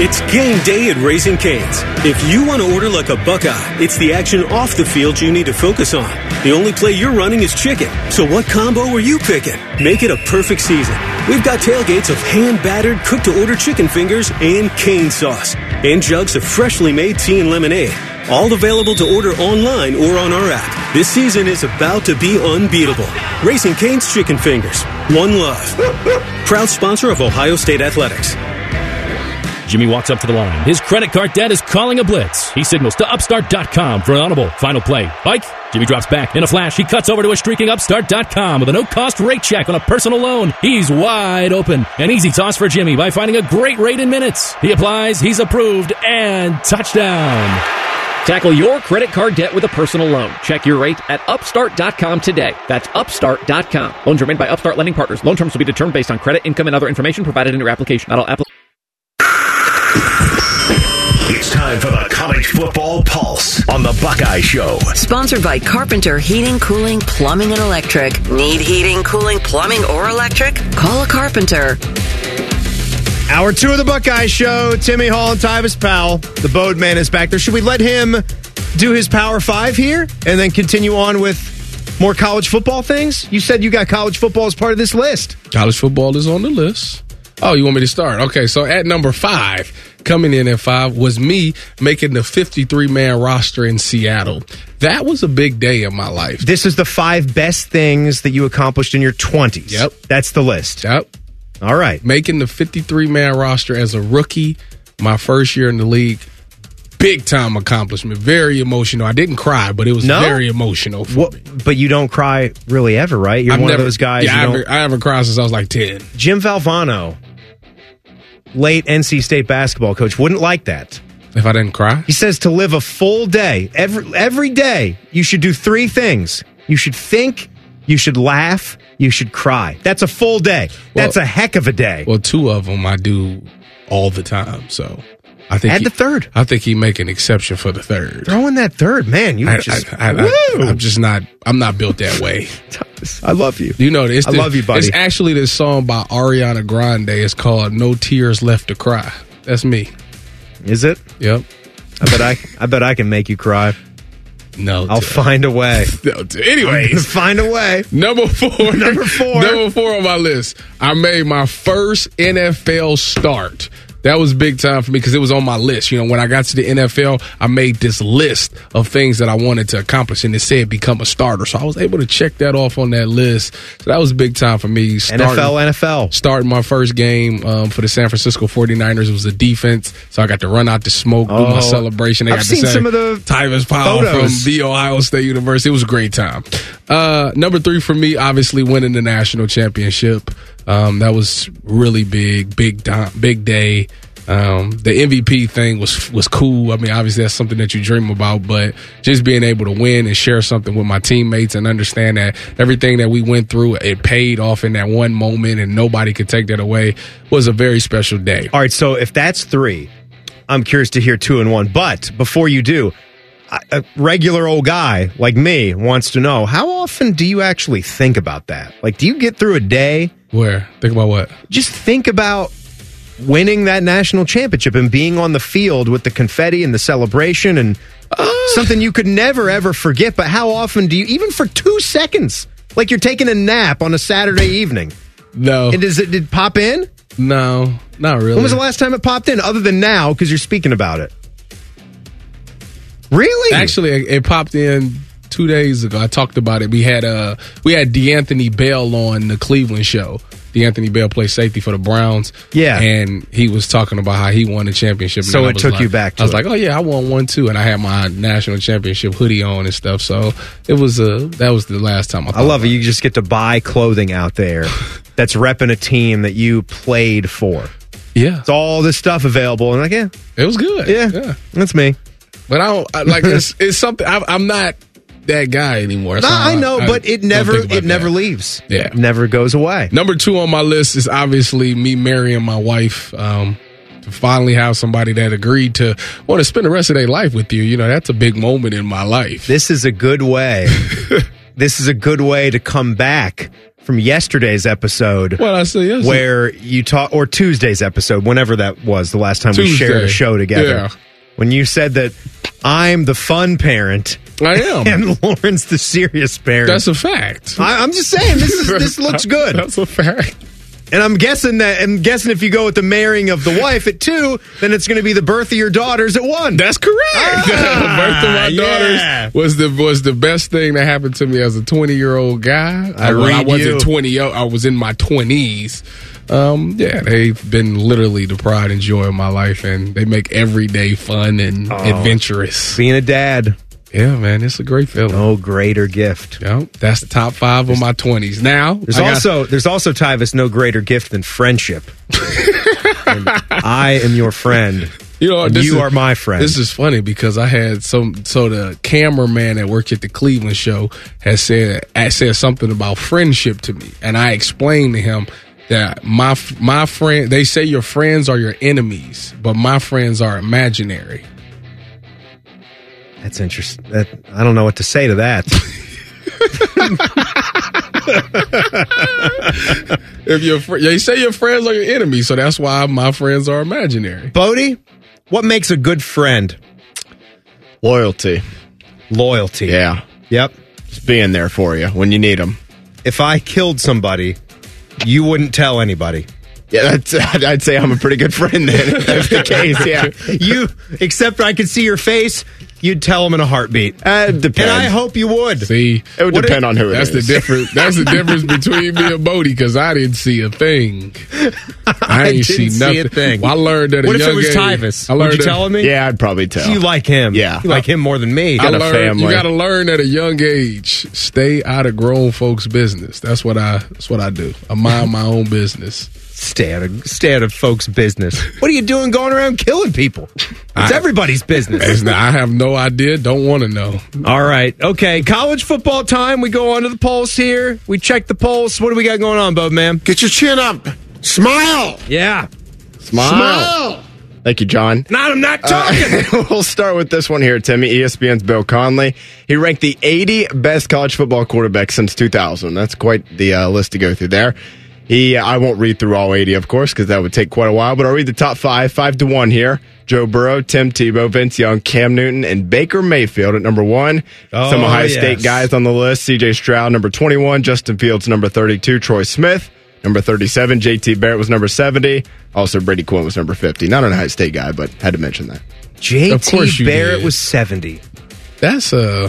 It's game day at Raising Canes. If you want to order like a Buckeye, it's the action off the field you need to focus on. The only play you're running is chicken. So what combo are you picking? Make it a perfect season. We've got tailgates of hand battered, cooked to order chicken fingers and cane sauce, and jugs of freshly made tea and lemonade. All available to order online or on our app. This season is about to be unbeatable. Raising Cane's Chicken Fingers. One love. Proud sponsor of Ohio State Athletics. Jimmy walks up to the line. His credit card debt is calling a blitz. He signals to upstart.com for an audible. Final play. Bike. Jimmy drops back. In a flash, he cuts over to a streaking upstart.com with a no cost rate check on a personal loan. He's wide open. An easy toss for Jimmy by finding a great rate in minutes. He applies, he's approved, and touchdown. Tackle your credit card debt with a personal loan. Check your rate at upstart.com today. That's upstart.com. Loans are made by Upstart Lending Partners. Loan terms will be determined based on credit, income, and other information provided in your application. Not all applications. It's time for the College Football Pulse on the Buckeye Show. Sponsored by Carpenter Heating, Cooling, Plumbing, and Electric. Need heating, cooling, plumbing, or electric? Call a carpenter. Hour two of the Buckeye Show. Timmy Hall and Tyvis Powell. The Boatman is back there. Should we let him do his Power Five here and then continue on with more college football things? You said you got college football as part of this list. College football is on the list. Oh, you want me to start? Okay, so at number five, coming in at five, was me making the 53 man roster in Seattle. That was a big day in my life. This is the five best things that you accomplished in your 20s. Yep. That's the list. Yep. All right. Making the 53 man roster as a rookie, my first year in the league. Big time accomplishment. Very emotional. I didn't cry, but it was No? very emotional for What, me. but you don't cry really ever, right? You're I've one never- of those guys. Yeah, I haven't, I haven't cried since I was like 10. Jim Valvano, late NC State basketball coach, wouldn't like that. If I didn't cry? He says to live a full day, every every day, you should do three things. You should think, you should laugh, you should cry. That's a full day. That's a heck of a day. Well, two of them I do all the time. So I think Add he- the third. I think he make an exception for the third. Throw in that third, man. You I, just I, am just not. I'm not built that way. I love you. You know, this. I the- love you, buddy. It's actually this song by Ariana Grande. It's called "No Tears Left to Cry." That's me. Is it? Yep. I bet I I bet I can make you cry. No, I'll find a way. No, anyways, find a way. Number four. Number four. Number four on my list. I made my first NFL start. That was big time for me because it was on my list. You know, when I got to the NFL, I made this list of things that I wanted to accomplish, and it said become a starter. So I was able to check that off on that list. So that was big time for me. Starting, NFL, NFL. Starting my first game um, for the San Francisco 49ers. It was a defense. So I got to run out the smoke, do my Oh. celebration. They I've got seen to say, some of the Tyvis Powell photos. from the Ohio State University. It was a great time. Uh, number three for me, obviously winning the national championship. Um, that was really big, big, big day. Um, the MVP thing was was cool. I mean, obviously that's something that you dream about, but just being able to win and share something with my teammates and understand that everything that we went through it paid off in that one moment and nobody could take that away was a very special day. All right, so if that's three, I'm curious to hear two and one. But before you do, a regular old guy like me wants to know how often do you actually think about that? Like, do you get through a day? Where? Think about what? Just think about winning that national championship and being on the field with the confetti and the celebration and ah. something you could never ever forget. But how often do you, even for two seconds, like you're taking a nap on a Saturday evening? No. And does it did it pop in? No, not really. When was the last time it popped in? Other than now, because you're speaking about it. Really? Actually, it popped in two days ago. I talked about it. We had uh we had D'Anthony Bell on the Cleveland show. D'Anthony Bell plays safety for the Browns. Yeah. and he was talking about how he won the championship. So it took like- you back to I was it. like, oh yeah, I won one too, and I had my national championship hoodie on and stuff. So it was uh that was the last time I. I love it. You just get to buy clothing out there that's repping a team that you played for. Yeah. It's all this stuff available. And like, yeah, it was good. Yeah. yeah. That's me. But I don't I, like it's it's something. I, I'm not that guy anymore. No, so I know, but it never it never leaves. Yeah. It never goes away. Number two on my list is obviously me marrying my wife. Um, to finally have somebody that agreed to want to spend the rest of their life with you. You know, that's a big moment in my life. This is a good way. this is a good way to come back from yesterday's episode. What I say yes. where you talk or Tuesday's episode, whenever that was, the last time we shared a show together. Yeah. When you said that I'm the fun parent. I am. And Lauren's the serious parent. That's a fact. I, I'm just saying this is this looks good. That's a fact. And I'm guessing that I'm guessing if you go with the marrying of the wife at two, then it's going to be the birth of your daughters at one. That's correct. Ah, Birth of my yeah. daughters was the was the best thing that happened to me as a 20 year old guy. I when I read wasn't you. 20. I was in my 20s. Um, yeah, they've been literally the pride and joy of my life, and they make every day fun and Oh. adventurous. Being a dad. Yeah, man, it's a great feeling. No greater gift. Yep, that's the top five of my 20s. Now, There's I got- also there's also Tyvis no greater gift than friendship. And I am your friend. You know, you is- are my friend. This is funny because I had some. So the cameraman that worked at the Cleveland show has said said something about friendship to me, and I explained to him that my my friend. They say your friends are your enemies, but my friends are imaginary. That's interesting. That, I don't know what to say to that. If your fr- they say your friends are your enemies, so that's why my friends are imaginary. Bodie, what makes a good friend? Loyalty. Loyalty. Yeah. Yep. Just being there for you when you need them. If I killed somebody, you wouldn't tell anybody. Yeah, that's, I'd say I'm a pretty good friend then. If that's the case, yeah. you, except I could see your face, you'd tell them in a heartbeat. Uh, depends. And I hope you would. See, It would What depend if- on who it That's is. the difference. That's the difference between me and Bodie because I didn't see a thing. I ain't didn't see see nothing. a thing. Well, I learned that. What if it was Tyvis? I Would learned you that- tell me? Yeah, I'd probably tell. You like him. Yeah. You like him more than me. I got a learned, family. You got to learn at a young age. Stay out of grown folks' business. That's what I. That's what I do. I mind my own business. Stay out of stay out of folks' business. What are you doing going around killing people? It's I- everybody's business. It's not- I have no idea. Don't want to know. All right. Okay. College football time. We go on to the polls here. We check the polls. What do we got going on, Bub, man? Get your chin up. Smile. Yeah. Smile. Smile. Thank you, John. Not, I'm not talking. Uh, we'll start with this one here, Timmy. ESPN's Bill Connelly. He ranked the 80 best college football quarterbacks since 2000. That's quite the uh, list to go through there. He, I won't read through all 80, of course, because that would take quite a while, but I'll read the top five, five to one here. Joe Burrow, Tim Tebow, Vince Young, Cam Newton, and Baker Mayfield at number one. Oh, Some Ohio yes. State guys on the list. CJ Stroud, number 21. Justin Fields, number 32. Troy Smith, number 37. JT Barrett was number 70. Also, Brady Quinn was number 50. Not an Ohio State guy, but had to mention that. Of course JT Barrett did. was 70. That's uh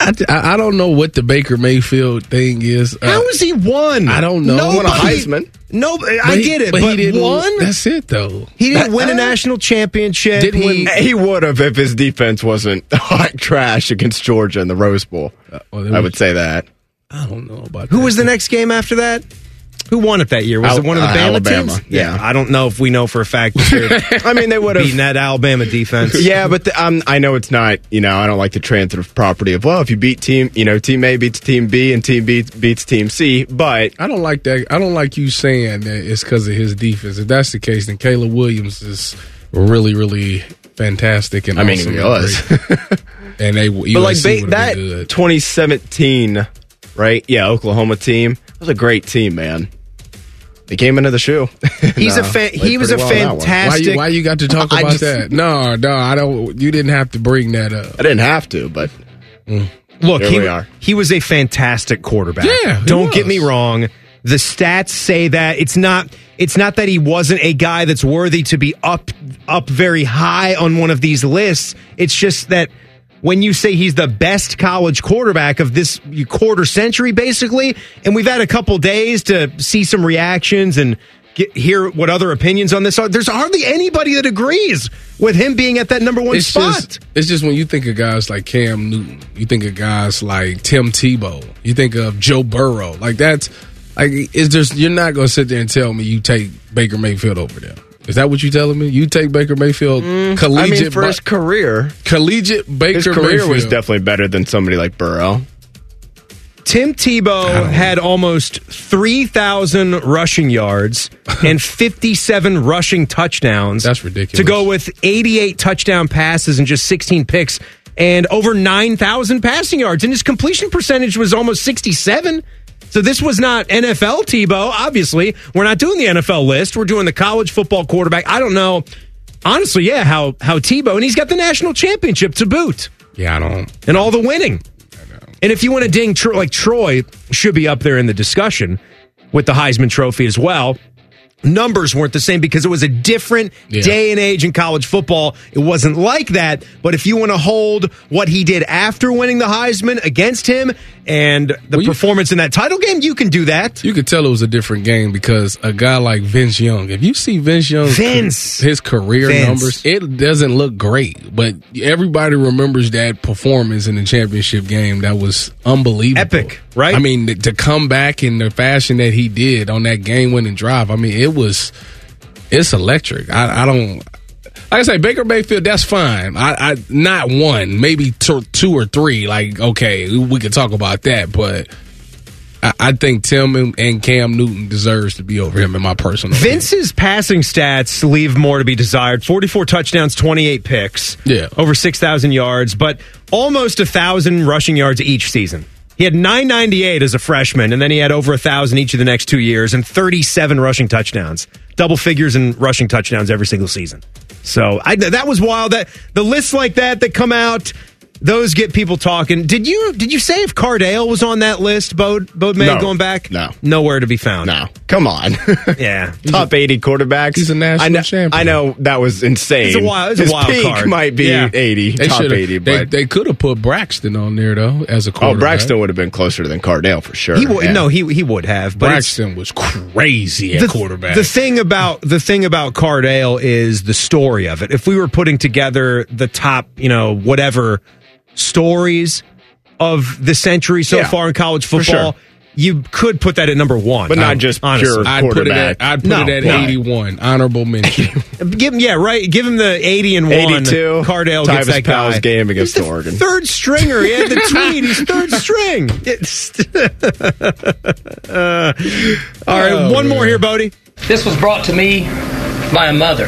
I, I I don't know what the Baker Mayfield thing is. Uh, How has he one? I don't know. Nobody, Won a Heisman. No, I he- get it, but but, he didn't. one. That's it though. He didn't win a national championship. Didn't he, He would have if his defense wasn't hot trash against Georgia in the Rose Bowl. well, there I was- would say that. I don't know about Who that. was the next game after that? Who won it that year? Was Al- it one of the uh, Bama Alabama, teams? yeah. I don't know if we know for a fact I mean, they would have beaten that Alabama defense. Yeah, but the, um, I know it's not. You know, I don't like the transitive property of well, if you beat team, you know, team A beats team B and team B beats team C. But I don't like that. I don't like you saying that it's because of his defense. If that's the case, then Caleb Williams is really, really fantastic. And I mean, awesome he and was. and they, but like USC ba- that 2017, right? Yeah, Oklahoma team was a great team, man. They came into the shoe. He's a No, fan. played He was a pretty well on. Why fantastic. you, why you got to talk about just- that? No, no, I don't. You didn't have to bring that up. I didn't have to, but mm. Look, Here he, we are. he was a fantastic quarterback. Yeah, don't get me wrong. The stats say that it's not. It's not that he wasn't a guy that's worthy to be up up very high on one of these lists. It's just that when you say he's the best college quarterback of this quarter century, basically, and we've had a couple days to see some reactions and get, hear what other opinions on this are. There's hardly anybody that agrees with him being at that number one It's spot. just, it's just when you think of guys like Cam Newton, you think of guys like Tim Tebow, you think of Joe Burrow. Like that's like it's just you're not going to sit there and tell me you take Baker Mayfield over them. Is that what you telling me? You take Baker Mayfield mm. I collegiate mean, for Ba- his career, collegiate Baker his career Mayfield. was definitely better than somebody like Burrow. Tim Tebow had almost 3,000 rushing yards and 57 rushing touchdowns. That's ridiculous. To go with 88 touchdown passes and just 16 picks and over 9,000 passing yards. And his completion percentage was almost 67. So this was not NFL Tebow, obviously. We're not doing the NFL list. We're doing the college football quarterback. I don't know. Honestly, yeah, how how Tebow and he's got the national championship to boot yeah, I don't. and all the winning. And if you want to ding like Troy should be up there in the discussion. with the Heisman Trophy as well. Numbers weren't the same because it was a different Yeah. day and age in college football. It wasn't like that. But if you want to hold what he did after winning the Heisman against him and the performance in that title game, you can do that. You could tell it was a different game because a guy like Vince Young, if you see Vince Young's Vince. his career Vince. numbers, it doesn't look great, but everybody remembers that performance in the championship game. That was unbelievable, Epic, right? I mean, to come back in the fashion that he did on that game-winning drive. I mean, it was it's electric. I, I don't. Like I say, Baker Mayfield, that's fine. I, I not one, maybe two, two or three. Like, okay, we could talk about that, but I, I think Tim and, and Cam Newton deserves to be over him in my personal. opinion. Vince's passing stats leave more to be desired 44 touchdowns, 28 picks. Yeah. Over 6,000 yards, but almost a 1,000 rushing yards each season. He had 998 as a freshman, and then he had over 1,000 each of the next two years and 37 rushing touchdowns. Double figures in rushing touchdowns every single season. So I, that was wild. That The lists like that that come out. Those get people talking. Did you did you say if Cardale was on that list, Bode, Bode May, No. going back? No. Nowhere to be found. No. Come on. yeah. Top 80 quarterbacks. He's a national I know, champion. I know that was insane. It's a wild- it's a His wild peak card. might be Yeah. 80, They top 80, they, but they could have put Braxton on there though as a oh, quarterback. oh. Braxton would have been closer than Cardale for sure. He would Yeah. no, he he would have. But Braxton was crazy at the, quarterback. The thing about the thing about Cardale is the story of it. If we were putting together the top, you know, whatever stories of the century so Yeah, far in college football, sure. you could put that at number one, But not Um, just honestly. pure I'd put it at quarterback. I'd put No, it at no. 81. Honorable mention. Give him, yeah, right. Give him the eighty and one. 82. Cardale gets Tyvis that guy. Powell's game against He's the Oregon. Third stringer. He had the tweet. He's third string. It's- Uh, all right, Oh, one more here, Bodie. This was brought to me by a mother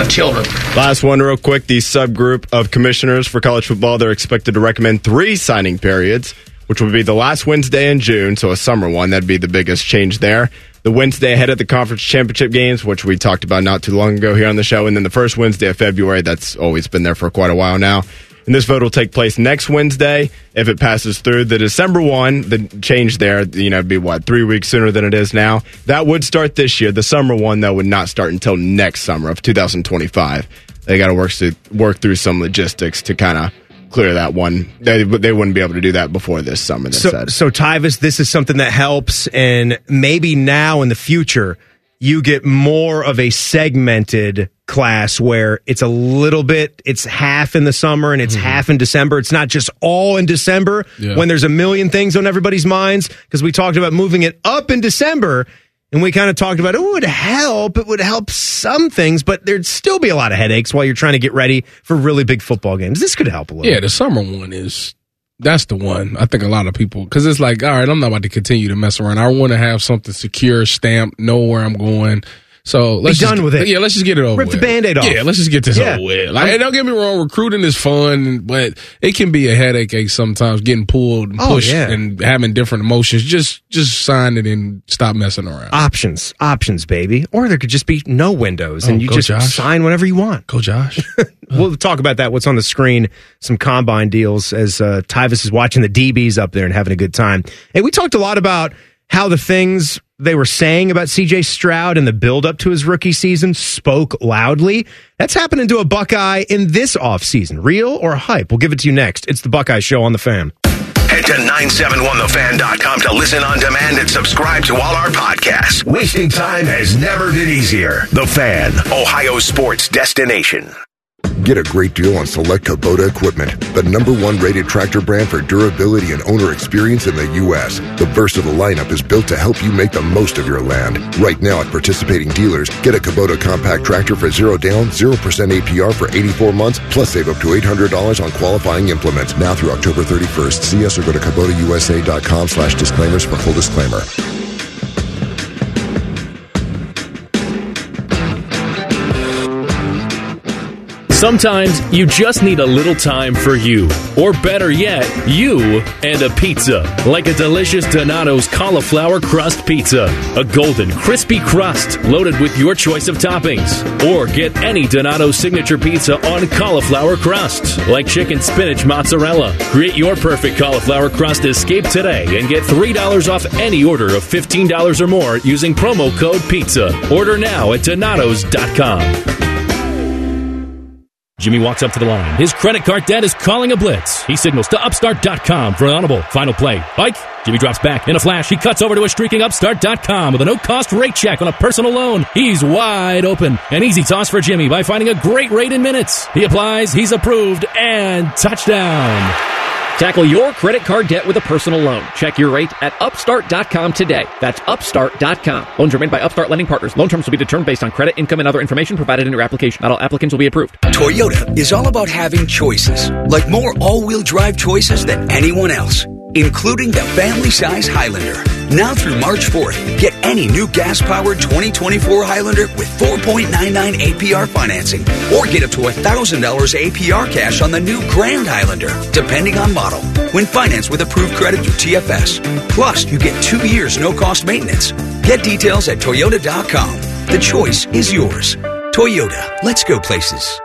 of children. Last one, real quick. The subgroup of commissioners for college football, they're expected to recommend three signing periods, which would be the last Wednesday in June, so a summer one. That'd be the biggest change there. The Wednesday ahead of the conference championship games, which we talked about not too long ago here on the show, and then the first Wednesday of February. That's always been there for quite a while now. And this vote will take place next Wednesday. If it passes through the December one, the change there, you know, be what, three weeks sooner than it is now. That would start this year. The summer one, though, would not start until next summer of 2025. They got to work to work through some logistics to kind of clear that one. They, they wouldn't be able to do that before this summer. They So, said. so Tyvis, this is something that helps, and maybe now in the future, you get more of a segmented class where it's a little bit, it's half in the summer and it's mm-hmm. half in December. It's not just all in December Yeah. when there's a million things on everybody's minds because we talked about moving it up in December. And we kind of talked about it would help. It would help some things, but there'd still be a lot of headaches while you're trying to get ready for really big football games. This could help a little. Yeah, the summer one is that's the one. I think a lot of people because it's like, all right, I'm not about to continue to mess around. I want to have something secure, stamped, know where I'm going. So let's Be just- done with it. Yeah, let's just get it over. Rip the with. Band-Aid off. Yeah, let's just get this Yeah. over with. Like, and don't get me wrong, recruiting is fun, but it can be a headache ache sometimes. Getting pulled, and Oh, pushed, yeah. and having different emotions. Just just sign it and stop messing around. options, options, baby. Or there could just be no windows, and Oh, you just Josh. sign whenever you want. Go, Josh. we'll talk about that. What's on the screen? Some combine deals as uh, Tyvis is watching the DBs up there and having a good time. Hey, we talked a lot about how the things they were saying about CJ Stroud and the build up to his rookie season spoke loudly. That's happening to a Buckeye in this offseason. Real or hype? We'll give it to you next. It's the Buckeye Show on the fan. Head to 971thefan.com to listen on demand and subscribe to all our podcasts. Wasting time has never been easier. The Fan, Ohio sports destination. Get a great deal on select Kubota equipment, the number one rated tractor brand for durability and owner experience in the U.S. The versatile lineup is built to help you make the most of your land. Right now at participating dealers, get a Kubota compact tractor for zero down, 0% APR for 84 months, plus save up to $800 on qualifying implements now through October 31st. See us or go to KubotaUSA.com slash disclaimers for full disclaimer. Sometimes you just need a little time for you, or better yet, you and a pizza, like a delicious Donato's cauliflower crust pizza. A golden, crispy crust loaded with your choice of toppings. Or get any Donato's signature pizza on cauliflower crust, like chicken spinach mozzarella. Create your perfect cauliflower crust escape today and get $3 off any order of $15 or more using promo code PIZZA. Order now at Donatos.com. Jimmy walks up to the line. His credit card debt is calling a blitz. He signals to Upstart.com for an audible. Final play. Bike. Jimmy drops back. In a flash, he cuts over to a streaking Upstart.com with a no cost rate check on a personal loan. He's wide open. An easy toss for Jimmy by finding a great rate in minutes. He applies, he's approved, and touchdown. Tackle your credit card debt with a personal loan. Check your rate at upstart.com today. That's upstart.com. Loans are made by Upstart Lending Partners. Loan terms will be determined based on credit, income, and other information provided in your application. Not all applicants will be approved. Toyota is all about having choices, like more all wheel drive choices than anyone else, including the family size Highlander. Now through March 4th, get any new gas powered 2024 Highlander with 4.99 APR financing, or get up to $1,000 APR cash on the new Grand Highlander, depending on model, when financed with approved credit through TFS. Plus, you get two years no cost maintenance. Get details at Toyota.com. The choice is yours. Toyota, let's go places.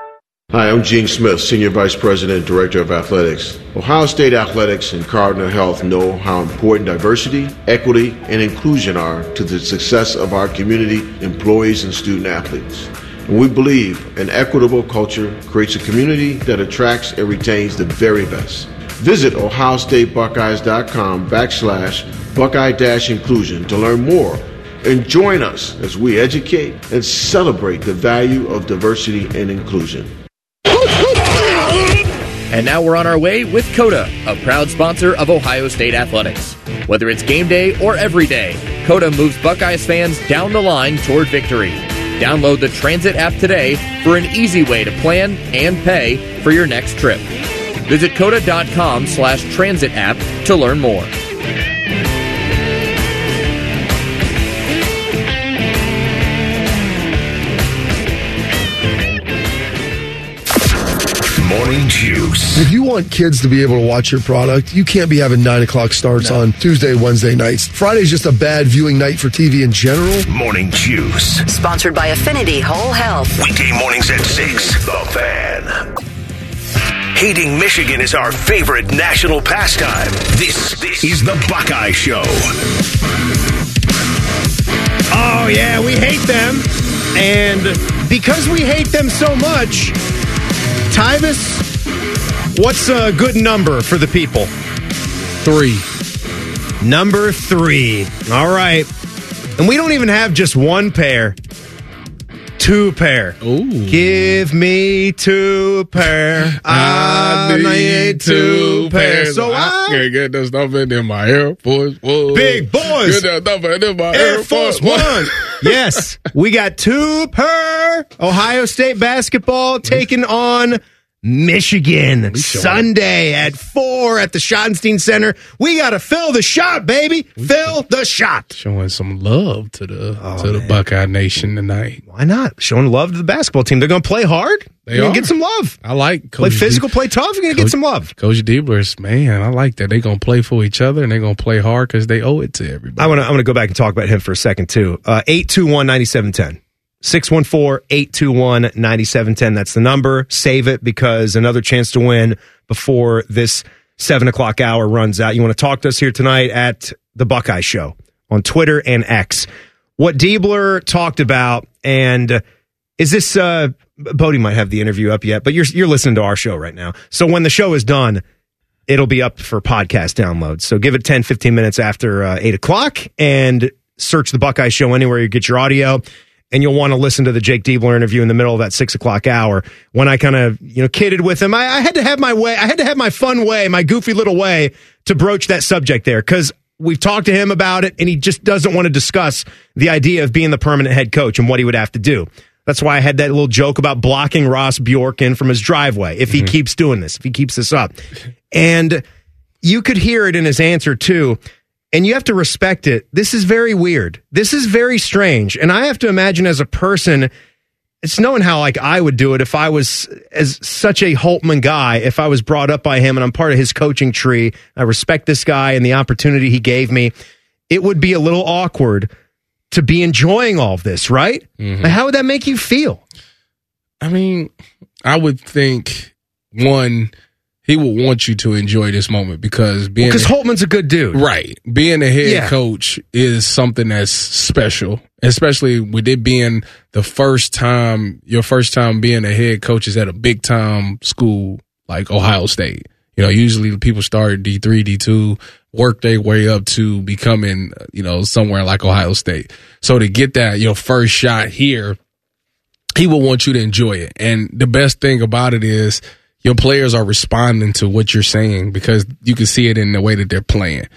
Hi, I'm Gene Smith, Senior Vice President and Director of Athletics. Ohio State Athletics and Cardinal Health know how important diversity, equity, and inclusion are to the success of our community, employees, and student athletes. And we believe an equitable culture creates a community that attracts and retains the very best. Visit ohiostatebuckeyes.com backslash buckeye-inclusion to learn more and join us as we educate and celebrate the value of diversity and inclusion. And now we're on our way with COTA, a proud sponsor of Ohio State Athletics. Whether it's game day or every day, COTA moves Buckeyes fans down the line toward victory. Download the Transit app today for an easy way to plan and pay for your next trip. Visit cota.com slash transit app to learn more. Morning Juice. If you want kids to be able to watch your product, you can't be having nine o'clock starts on Tuesday, Wednesday nights. Friday's just a bad viewing night for TV in general. Morning Juice. Sponsored by Affinity Whole Health. Weekday mornings at 6. The Fan. Hating Michigan is our favorite national pastime. This, this is the Buckeye Show. Oh, yeah, we hate them. And because we hate them so much, Tyvis, what's a good number for the people? Three. Number three. All right. And we don't even have just one pair. Two pair. Ooh. Give me two pair. I need two pair. So I can't get this stuff in my Air Force One. Big boys. Get that stuff in my Air Force One. yes, we got two per Ohio State basketball taking on Michigan Sunday at four at the Schottenstein Center. We got to fill the shot, baby. Fill the shot. Showing some love to the Oh, to the Buckeye Nation tonight. Why not? Showing love to the basketball team. They're going to play hard. They You're gonna get some love. I like Play physical, D- play tough. You're going to get some love. Coach Diebler's man. I like that. They're gonna play for each other and they're gonna play hard because they owe it to everybody. I want to. I want to go back and talk about him for a second too. Uh, Eight two one ninety seven ten. 614-821-9710. That's the number. Save it because another chance to win before this seven o'clock hour runs out. You want to talk to us here tonight at the Buckeye Show on Twitter and X. What Diebler talked about, and is this uh Bodie might have the interview up yet, but you're you're listening to our show right now. So when the show is done, it'll be up for podcast download. So give it 10, 15 minutes after uh, 8 o'clock and search the Buckeye Show anywhere you get your audio. And you'll want to listen to the Jake Diebler interview in the middle of that six o'clock hour when I kind of, you know, kidded with him. I, I had to have my way. I had to have my fun way, my goofy little way to broach that subject there because we've talked to him about it and he just doesn't want to discuss the idea of being the permanent head coach and what he would have to do. That's why I had that little joke about blocking Ross Bjork in from his driveway if he mm-hmm. keeps doing this, if he keeps this up. And you could hear it in his answer too. And you have to respect it. This is very weird. This is very strange. And I have to imagine as a person, it's knowing how like I would do it if I was as such a Holtmann guy, if I was brought up by him and I'm part of his coaching tree. I respect this guy and the opportunity he gave me. It would be a little awkward to be enjoying all of this, right? Mm-hmm. How would that make you feel? I mean, I would think one, he will want you to enjoy this moment because being Because Holtmann's a good dude. right, being a head Yeah. coach is something that's special, especially with it being the first time your first time being a head coach is at a big time school like Ohio State. You know, usually people start D three, D two, work their way up to becoming, you know, somewhere like Ohio State. So to get that your first shot here, he will want you to enjoy it. And the best thing about it is your players are responding to what you're saying because you can see it in the way that they're playing.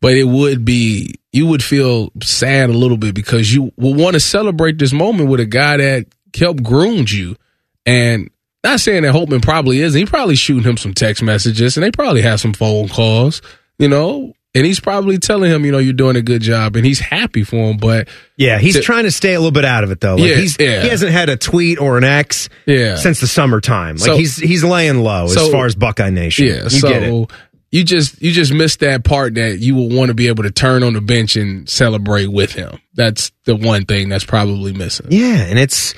But it would be, you would feel sad a little bit because you will want to celebrate this moment with a guy that helped groomed you. And not saying that Holtmann probably is. He probably shooting him some text messages and they probably have some phone calls, you know, and he's probably telling him, you know, you're doing a good job and he's happy for him. But Yeah, he's to- trying to stay a little bit out of it though. Like Yeah, he's, yeah. He hasn't had a tweet or an X Yeah. since the summertime. Like So- he's he's laying low as far as Buckeye Nation. Yeah, you so get it. you just you just missed that part that you will want to be able to turn on the bench and celebrate with him. That's the one thing that's probably missing. Yeah, and it's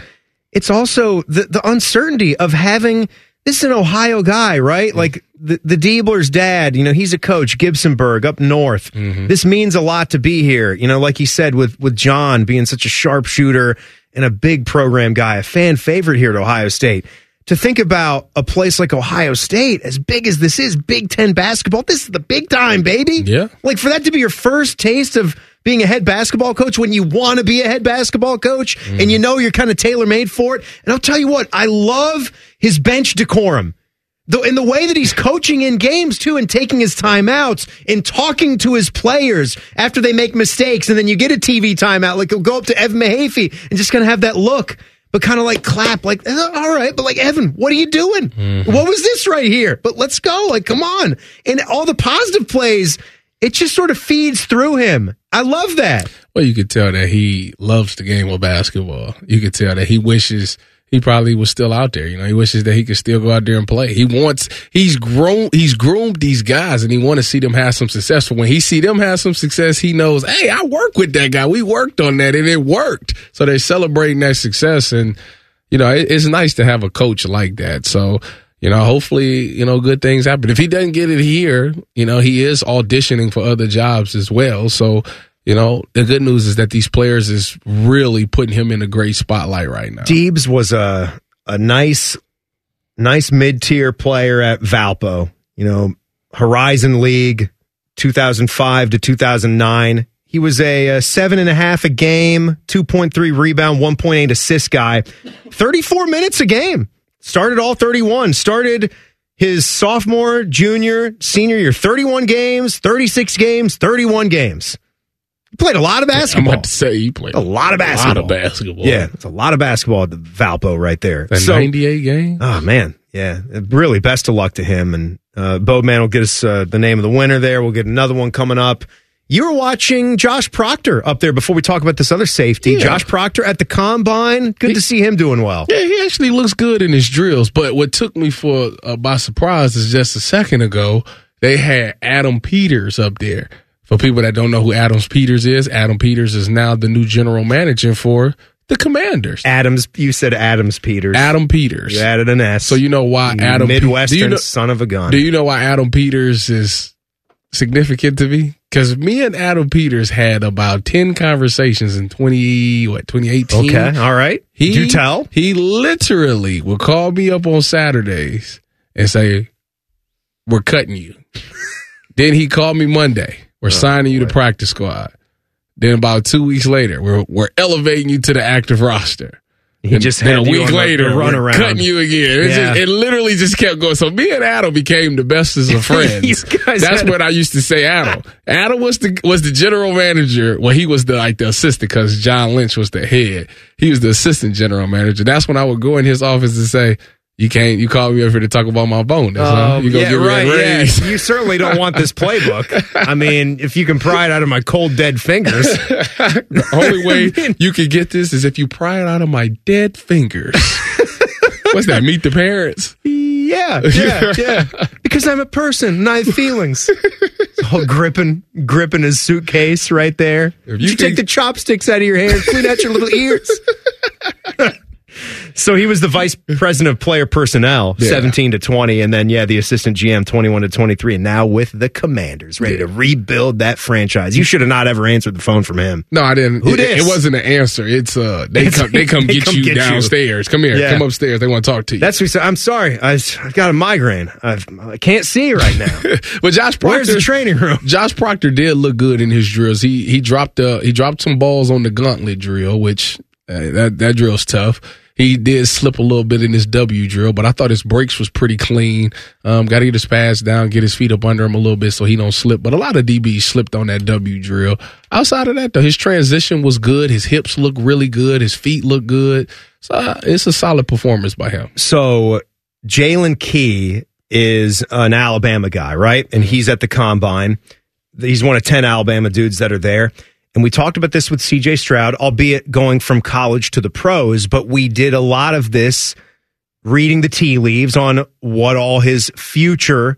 it's also the the uncertainty of having this is an Ohio guy, right? Mm. Like the the Diebler's dad, you know, he's a coach, Gibsonburg up north. Mm-hmm. This means a lot to be here. You know, like he said with with Jon being such a sharpshooter and a big program guy, a fan favorite here at Ohio State. To think about a place like Ohio State, as big as this is, Big Ten basketball, this is the big time, baby. Yeah. Like for that to be your first taste of being a head basketball coach when you want to be a head basketball coach and you know you're kind of tailor made for it. And I'll tell you what, I love his bench decorum. The, in the way that he's coaching in games too and taking his timeouts and talking to his players after they make mistakes and then you get a TV timeout like he'll go up to Evan Mahaffey and just kind of have that look but kind of like clap like "Eh, all right? But like Evan what are you doing? What was this right here? But let's go like come on. And all the positive plays it just sort of feeds through him I love that Well, you could tell that he loves the game of basketball. You could tell that he wishes he probably was still out there. You know, he wishes that he could still go out there and play. He wants he's grown he's groomed these guys and he want to see them have some success. But when he see them have some success, he knows, hey, I work with that guy. We worked on that and it worked. So they're celebrating that success and you know, it, it's nice to have a coach like that. So you know, hopefully, you know, good things happen. If he doesn't get it here, you know, he is auditioning for other jobs as well. So, you know, the good news is that these players is really putting him in a great spotlight right now. Deebs was a a nice nice mid tier player at Valpo. You know, Horizon League, two thousand five to two thousand nine. He was a, uh seven and a half a game, two point three rebound, one point eight assist guy. Thirty four minutes a game. Started all thirty one. Started his sophomore, junior, senior year. Thirty one games, thirty six games, thirty one games. He played a lot of basketball. I'm about to say he played a lot of basketball. A lot of basketball. Yeah, it's a lot of basketball at the Valpo right there. That 98 game? Oh man, yeah, really. Best of luck to him, and uh, Boatman will get us uh, the name of the winner. There, we'll get another one coming up. You were watching Josh Proctor up there before we talk about this other safety. Yeah. Josh Proctor at the combine. Good to see him doing well. Yeah, he actually looks good in his drills. But what took me for uh, by surprise is just a second ago they had Adam Peters up there. For people that don't know who Adam Peters is, Adam Peters is now the new general manager for the Commanders. Adams, you said Adams Peters. Adam Peters. You added an S. So you know why Adam Pe- Midwestern do you know- son of a gun. Do you know why Adam Peters is significant to me? Because me and Adam Peters had about ten conversations in twenty what twenty eighteen. Okay, all right. He Do tell. He literally would call me up on Saturdays and say, "We're cutting you." then he called me Monday. We're oh, signing you to practice squad. Then about two weeks later, we're we're elevating you to the active roster. He And just had a week later, the we're cutting you again. It, Yeah. just, it literally just kept going. So me and Adam became the bestest of friends. That's what I used to say. Adam. Adam was the was the general manager. Well, he was the like the assistant because John Lynch was the head. He was the assistant general manager. That's when I would go in his office and say, You can't. You call me over here to talk about my bonus. huh? Um, You gonna yeah, right. Yeah, you certainly don't want this playbook. I mean, if you can pry it out of my cold, dead fingers. the only way you can get this is if you pry it out of my dead fingers. What's that? Meet the parents. Yeah, yeah, yeah. Because I'm a person and I have feelings. Oh, gripping, gripping his suitcase right there. If you, take the chopsticks out of your hair clean out your little ears. so he was the vice president of player personnel, Yeah. 17 to 20, and then yeah, the assistant GM, 21 to 23, and now with the Commanders, ready to rebuild that franchise. You should have not ever answered the phone from him. No, I didn't. Who it, it wasn't an answer. It's uh, they It's- come, they come they get come you get you. downstairs. Come here, Yeah. come upstairs. They want to talk to you. That's what he said. I'm sorry, I, have got a migraine. I've, I can't see right now. but Josh Proctor, Where's the training room? Josh Proctor did look good in his drills. He he dropped uh he dropped some balls on the gauntlet drill, which uh, that that drill's tough. He did slip a little bit in his W drill, but I thought his brakes was pretty clean. Um, got to get his pads down, get his feet up under him a little bit so he don't slip. But a lot of DBs slipped on that W drill. Outside of that, though, his transition was good. His hips look really good. His feet look good. So uh, it's a solid performance by him. So Jalen Key is an Alabama guy, right? And he's at the combine. He's one of 10 Alabama dudes that are there. And we talked about this with CJ Stroud, albeit going from college to the pros, but we did a lot of this reading the tea leaves on what all his future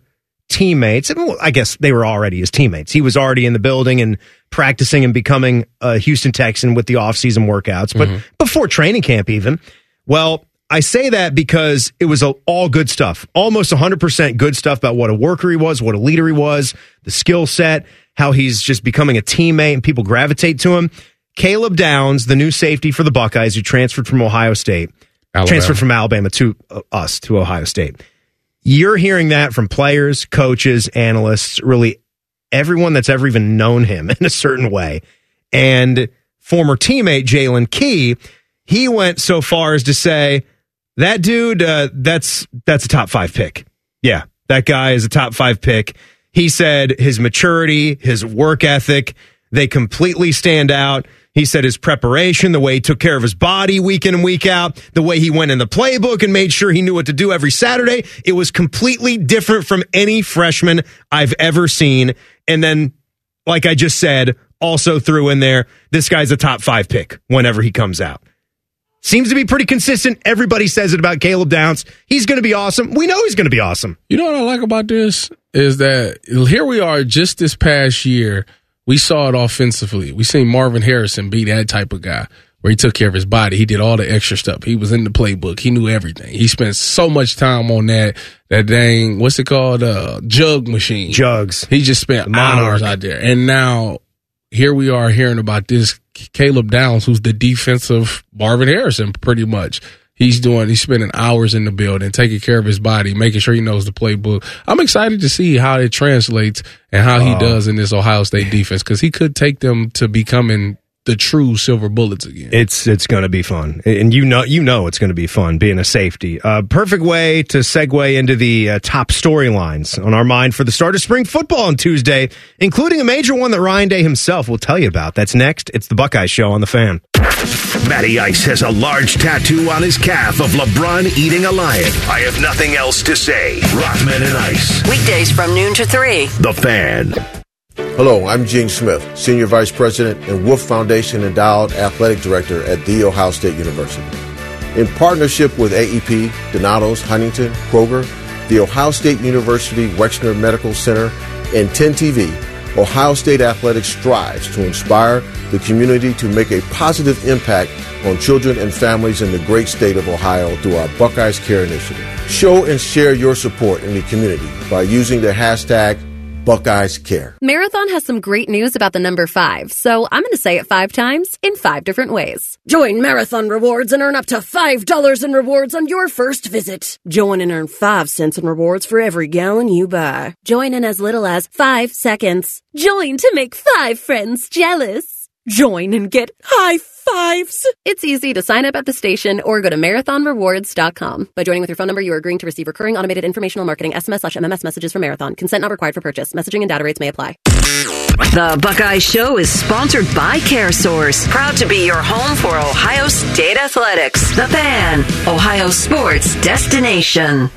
teammates, and I guess they were already his teammates. He was already in the building and practicing and becoming a Houston Texan with the offseason workouts, but mm-hmm. before training camp even. Well, I say that because it was a, all good stuff, almost 100% good stuff about what a worker he was, what a leader he was, the skill set, how he's just becoming a teammate and people gravitate to him. Caleb Downs, the new safety for the Buckeyes who transferred from Ohio State, Alabama. transferred from Alabama to uh, us, to Ohio State. You're hearing that from players, coaches, analysts, really everyone that's ever even known him in a certain way. And former teammate Jalen Key, he went so far as to say that dude, uh, that's that's a top five pick. Yeah, that guy is a top five pick. He said his maturity, his work ethic, they completely stand out. He said his preparation, the way he took care of his body week in and week out, the way he went in the playbook and made sure he knew what to do every Saturday. It was completely different from any freshman I've ever seen. And then, like I just said, also threw in there, this guy's a top five pick whenever he comes out. Seems to be pretty consistent. Everybody says it about Caleb Downs. He's going to be awesome. We know he's going to be awesome. You know what I like about this is that here we are just this past year. We saw it offensively. We seen Marvin Harrison be that type of guy where he took care of his body. He did all the extra stuff. He was in the playbook. He knew everything. He spent so much time on that that dang what's it called uh jug machine. Jugs. He just spent hours out there. And now here we are hearing about this Caleb Downs, who's the defensive Marvin Harrison, pretty much. He's doing, he's spending hours in the building, taking care of his body, making sure he knows the playbook. I'm excited to see how it translates and how he Oh. does in this Ohio State defense because he could take them to becoming the true silver bullets again. It's it's going to be fun, and you know you know it's going to be fun being a safety. Uh, perfect way to segue into the uh, top storylines on our mind for the start of spring football on Tuesday, including a major one that Ryan Day himself will tell you about. That's next. It's the Buckeye Show on the Fan. Matty Ice has a large tattoo on his calf of LeBron eating a lion. I have nothing else to say. Rockman and Ice. Weekdays from noon to 3. The Fan. Hello, I'm Gene Smith, Senior Vice President and Wolfe Foundation Endowed Athletic Director at The Ohio State University. In partnership with AEP, Donatos, Huntington, Kroger, The Ohio State University Wexner Medical Center, and 10 TV, Ohio State Athletics strives to inspire the community to make a positive impact on children and families in the great state of Ohio through our Buckeyes Care Initiative. Show and share your support in the community by using the hashtag Buckeyes Care. Marathon has some great news about the number five, so I'm going to say it five times in five different ways. Join Marathon Rewards and earn up to $5 in rewards on your first visit. Join and earn 5 cents in rewards for every gallon you buy. Join in as little as 5 seconds. Join to make 5 friends jealous. Join and get high fives. It's easy to sign up at the station or go to marathonrewards.com. By joining with your phone number, you are agreeing to receive recurring automated informational marketing SMS slash MMS messages from Marathon. Consent not required for purchase. Messaging and data rates may apply. The Buckeye Show is sponsored by CareSource, proud to be your home for Ohio State Athletics. The Fan, Ohio sports destination.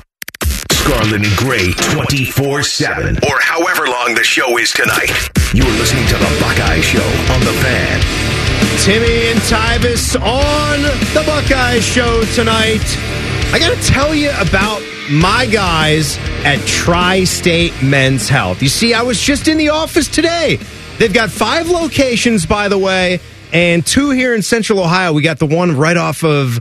Scarlet and Gray 24 7. Or however long the show is tonight. You're listening to The Buckeye Show on The Fan. Timmy and Tyvis on the Buckeye Show tonight. I got to tell you about my guys at Tri State Men's Health. You see, I was just in the office today. They've got five locations, by the way, and two here in Central Ohio. We got the one right off of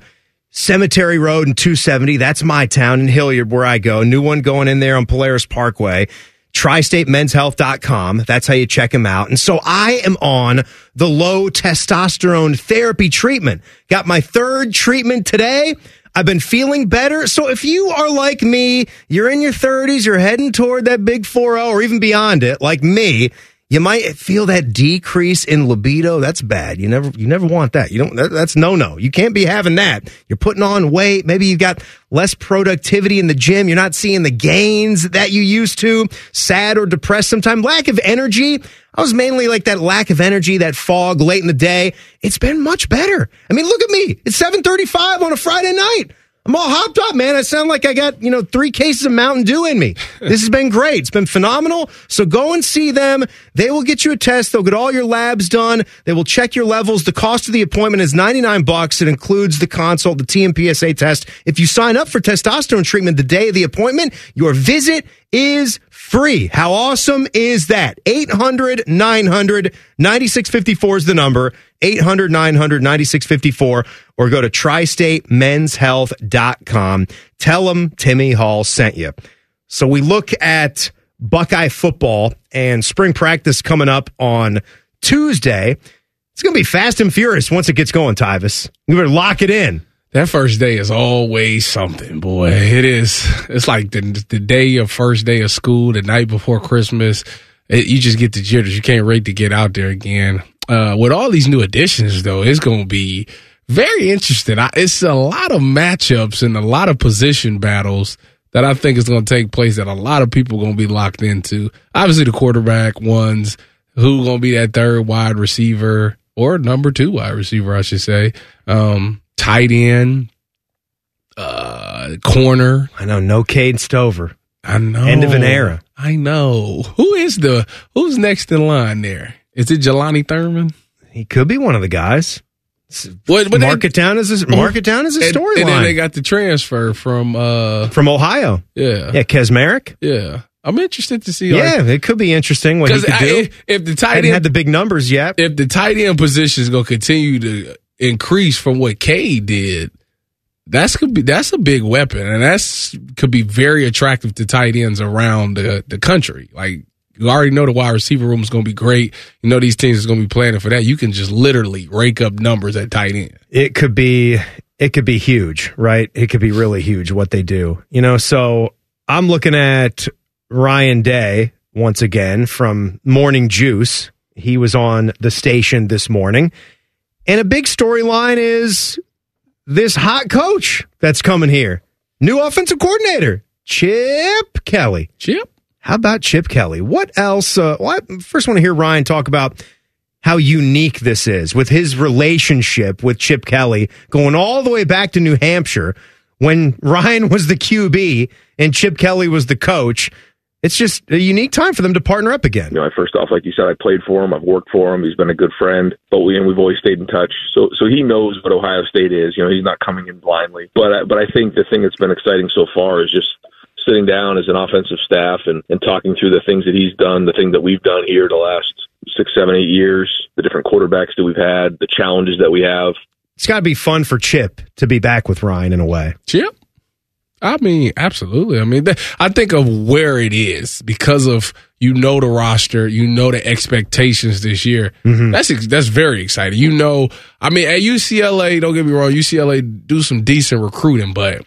Cemetery Road and 270. That's my town in Hilliard, where I go. New one going in there on Polaris Parkway. TriStateMen'sHealth.com. That's how you check them out. And so I am on the low testosterone therapy treatment. Got my third treatment today. I've been feeling better. So if you are like me, you're in your 30s, you're heading toward that big 4 or even beyond it, like me, you might feel that decrease in libido. That's bad. You never, you never want that. You don't, that, that's no, no. You can't be having that. You're putting on weight. Maybe you've got less productivity in the gym. You're not seeing the gains that you used to. Sad or depressed sometimes. Lack of energy. I was mainly like that lack of energy, that fog late in the day. It's been much better. I mean, look at me. It's 735 on a Friday night. I'm all hopped up, man. I sound like I got, you know, three cases of Mountain Dew in me. this has been great. It's been phenomenal. So go and see them. They will get you a test. They'll get all your labs done. They will check your levels. The cost of the appointment is 99 bucks. It includes the consult, the TMPSA test. If you sign up for testosterone treatment the day of the appointment, your visit is free. How awesome is that? 800 900 9654 is the number. 800 900 9654 or go to tristatemenshealth.com. Tell them Timmy Hall sent you. So we look at Buckeye football and spring practice coming up on Tuesday. It's going to be fast and furious once it gets going, Tyvis. You better lock it in. That first day is always something, boy. It is. It's like the the day of first day of school, the night before Christmas. It, you just get the jitters. You can't wait to get out there again. Uh, with all these new additions, though, it's going to be very interesting. I, it's a lot of matchups and a lot of position battles that I think is going to take place that a lot of people are going to be locked into. Obviously, the quarterback ones, who going to be that third wide receiver or number two wide receiver, I should say. Um, tight end, uh, corner. I know, no Cade Stover. I know. End of an era. I know. Who is the who's next in line there? Is it Jelani Thurman? He could be one of the guys. What, but mark it down as a mark it down as a storyline. And then they got the transfer from uh from Ohio. Yeah, yeah, Kacmarek. Yeah, I'm interested to see. Yeah, it could be interesting what he could I, do. If, if the tight end had the big numbers yet, if the tight end position is going to continue to increase from what Cade did, that's could be that's a big weapon, and that's could be very attractive to tight ends around the the country. Like you already know the wide receiver room is going to be great. You know these teams is going to be planning for that. You can just literally rake up numbers at tight end. It could be it could be huge, right? It could be really huge what they do. You know, so I'm looking at Ryan Day once again from Morning Juice. He was on the station this morning. And a big storyline is this hot coach that's coming here. New offensive coordinator, Chip Kelly. Chip? How about Chip Kelly? What else? Uh, well, I first want to hear Ryan talk about how unique this is with his relationship with Chip Kelly going all the way back to New Hampshire when Ryan was the QB and Chip Kelly was the coach. It's just a unique time for them to partner up again. You know, first off, like you said, I played for him. I've worked for him. He's been a good friend, but we and we've always stayed in touch. So, so he knows what Ohio State is. You know, he's not coming in blindly. But, I, but I think the thing that's been exciting so far is just sitting down as an offensive staff and, and talking through the things that he's done, the thing that we've done here the last six, seven, eight years, the different quarterbacks that we've had, the challenges that we have. It's got to be fun for Chip to be back with Ryan in a way. Chip? I mean, absolutely. I mean, I think of where it is because of you know the roster, you know the expectations this year. Mm-hmm. That's that's very exciting. You know, I mean, at UCLA, don't get me wrong, UCLA do some decent recruiting, but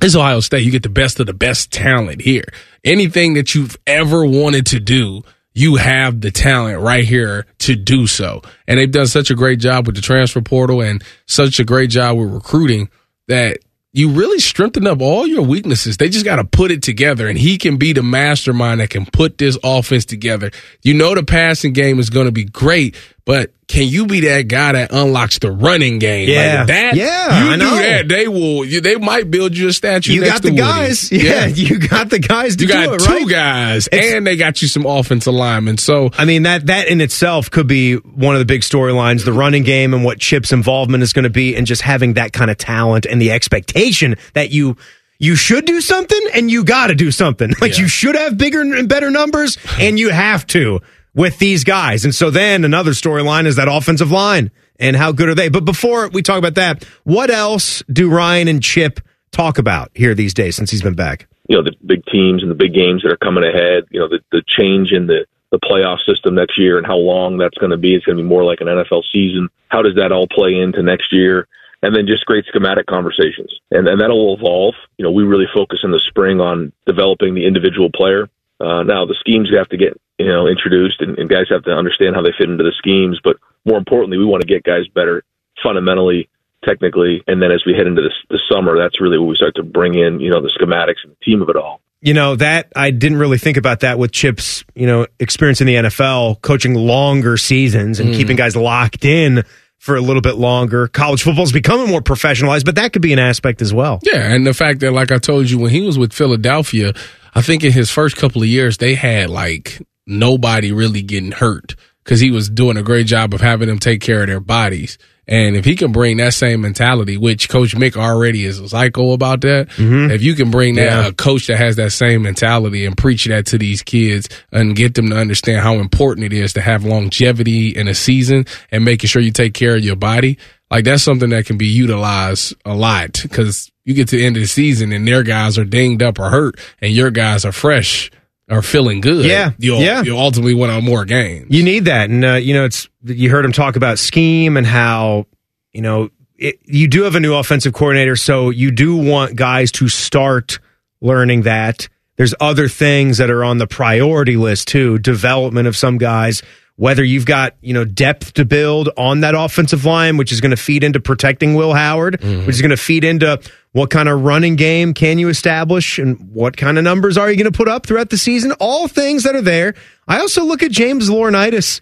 it's Ohio State. You get the best of the best talent here. Anything that you've ever wanted to do, you have the talent right here to do so. And they've done such a great job with the transfer portal and such a great job with recruiting that you really strengthen up all your weaknesses. They just got to put it together, and he can be the mastermind that can put this offense together. You know, the passing game is going to be great, but can you be that guy that unlocks the running game? Yeah. like that. Yeah, you I do know. that, they will. You, they might build you a statue. You got the guys. Yeah, you got the guys to do that. you got it, two right? guys, It's- and they got you some offensive linemen. So I mean that that in itself could be one of the big storylines, the running game and what Chip's involvement is going to be, and just having that kind of talent and the expectation that you you should do something and you got to do something. Like you should have bigger and better numbers, and you have to with these guys. And so then another storyline is that offensive line and how good are they? But before we talk about that, what else do Ryan and Chip talk about here these days since he's been back? you know the big teams and the big games that are coming ahead. You know the the change in the the playoff system next year and how long that's going to be. It's going to be more like an NFL season. How does that all play into next year? And then just great schematic conversations, and and that'll evolve. You know, we really focus in the spring on developing the individual player. Uh, now the schemes have to get you know introduced, and, and guys have to understand how they fit into the schemes. But more importantly, we want to get guys better fundamentally technically. And then as we head into this, the summer, that's really where we start to bring in, you know, the schematics and the team of it all. You know, that I didn't really think about that with Chip's, you know, experience in the NFL, coaching longer seasons and Mm. keeping guys locked in for a little bit longer. College football's becoming more professionalized, but that could be an aspect as well. Yeah, and the fact that, like I told you, when he was with Philadelphia, I think in his first couple of years, they had like nobody really getting hurt because he was doing a great job of having them take care of their bodies. And if he can bring that same mentality, which Coach Mick already is a psycho about that, mm-hmm. if you can bring that Yeah. a coach that has that same mentality and preach that to these kids and get them to understand how important it is to have longevity in a season and making sure you take care of your body, like that's something that can be utilized a lot because you get to the end of the season and their guys are dinged up or hurt and your guys are fresh or feeling good. Yeah, You'll, yeah. you'll ultimately win on more games. You need that. And, uh, you know, it's, you heard him talk about scheme and how, you know, it, you do have a new offensive coordinator. So you do want guys to start learning that. There's other things that are on the priority list too, development of some guys, whether you've got, you know, depth to build on that offensive line, which is going to feed into protecting Will Howard, which is going to feed into what kind of running game can you establish and what kind of numbers are you going to put up throughout the season? All things that are there. I also look at James Laurinaitis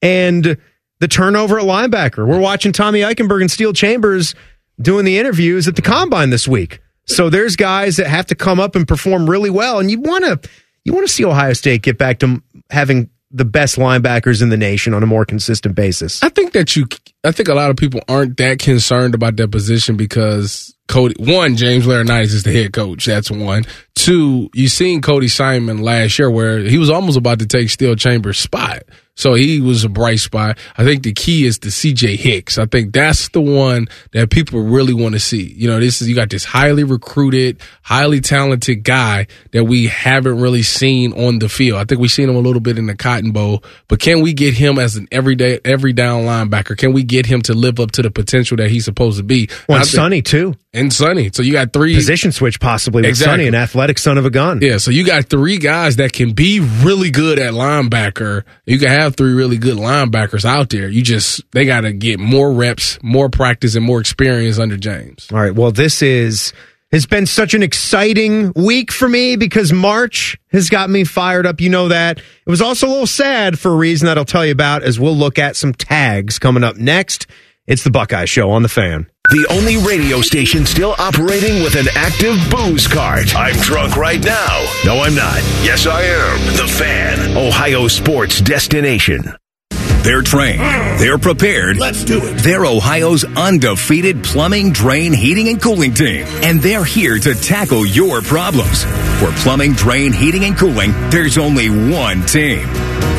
and the turnover at linebacker. We're watching Tommy Eichenberg and Steele Chambers doing the interviews at the combine this week. So there's guys that have to come up and perform really well, and you want to you want to see Ohio State get back to having the best linebackers in the nation on a more consistent basis. I think that you, I think a lot of people aren't that concerned about that position because Cody, one, James Laurinaitis is the head coach. That's one. Two, you seen Cody Simon last year where he was almost about to take Steele Chambers' spot. So he was a bright spot. I think the key is the CJ Hicks. I think that's the one that people really want to see. You know, this is, you got this highly recruited, highly talented guy that we haven't really seen on the field. I think we've seen him a little bit in the Cotton Bowl, but can we get him as an everyday, every down linebacker? Can we get him to live up to the potential that he's supposed to be? Well, and Sonny too. And Sonny. So you got three Position switch possibly with Exactly. Sonny, an athletic son of a gun. yeah, so you got three guys that can be really good at linebacker. You can have three really good linebackers out there. You just they got to get more reps, more practice, and more experience under James. All right. Well, this is has been such an exciting week for me because March has got me fired up. You know that. It was also a little sad for a reason that I'll tell you about as we'll look at some tags coming up next. It's the Buckeye Show on the fan. The only radio station still operating with an active booze cart. I'm drunk right now. No, I'm not. Yes, I am. The Fan, Ohio sports destination. They're trained. They're prepared. Let's do it. They're Ohio's undefeated plumbing, drain, heating, and cooling team. And they're here to tackle your problems. For plumbing, drain, heating, and cooling, there's only one team.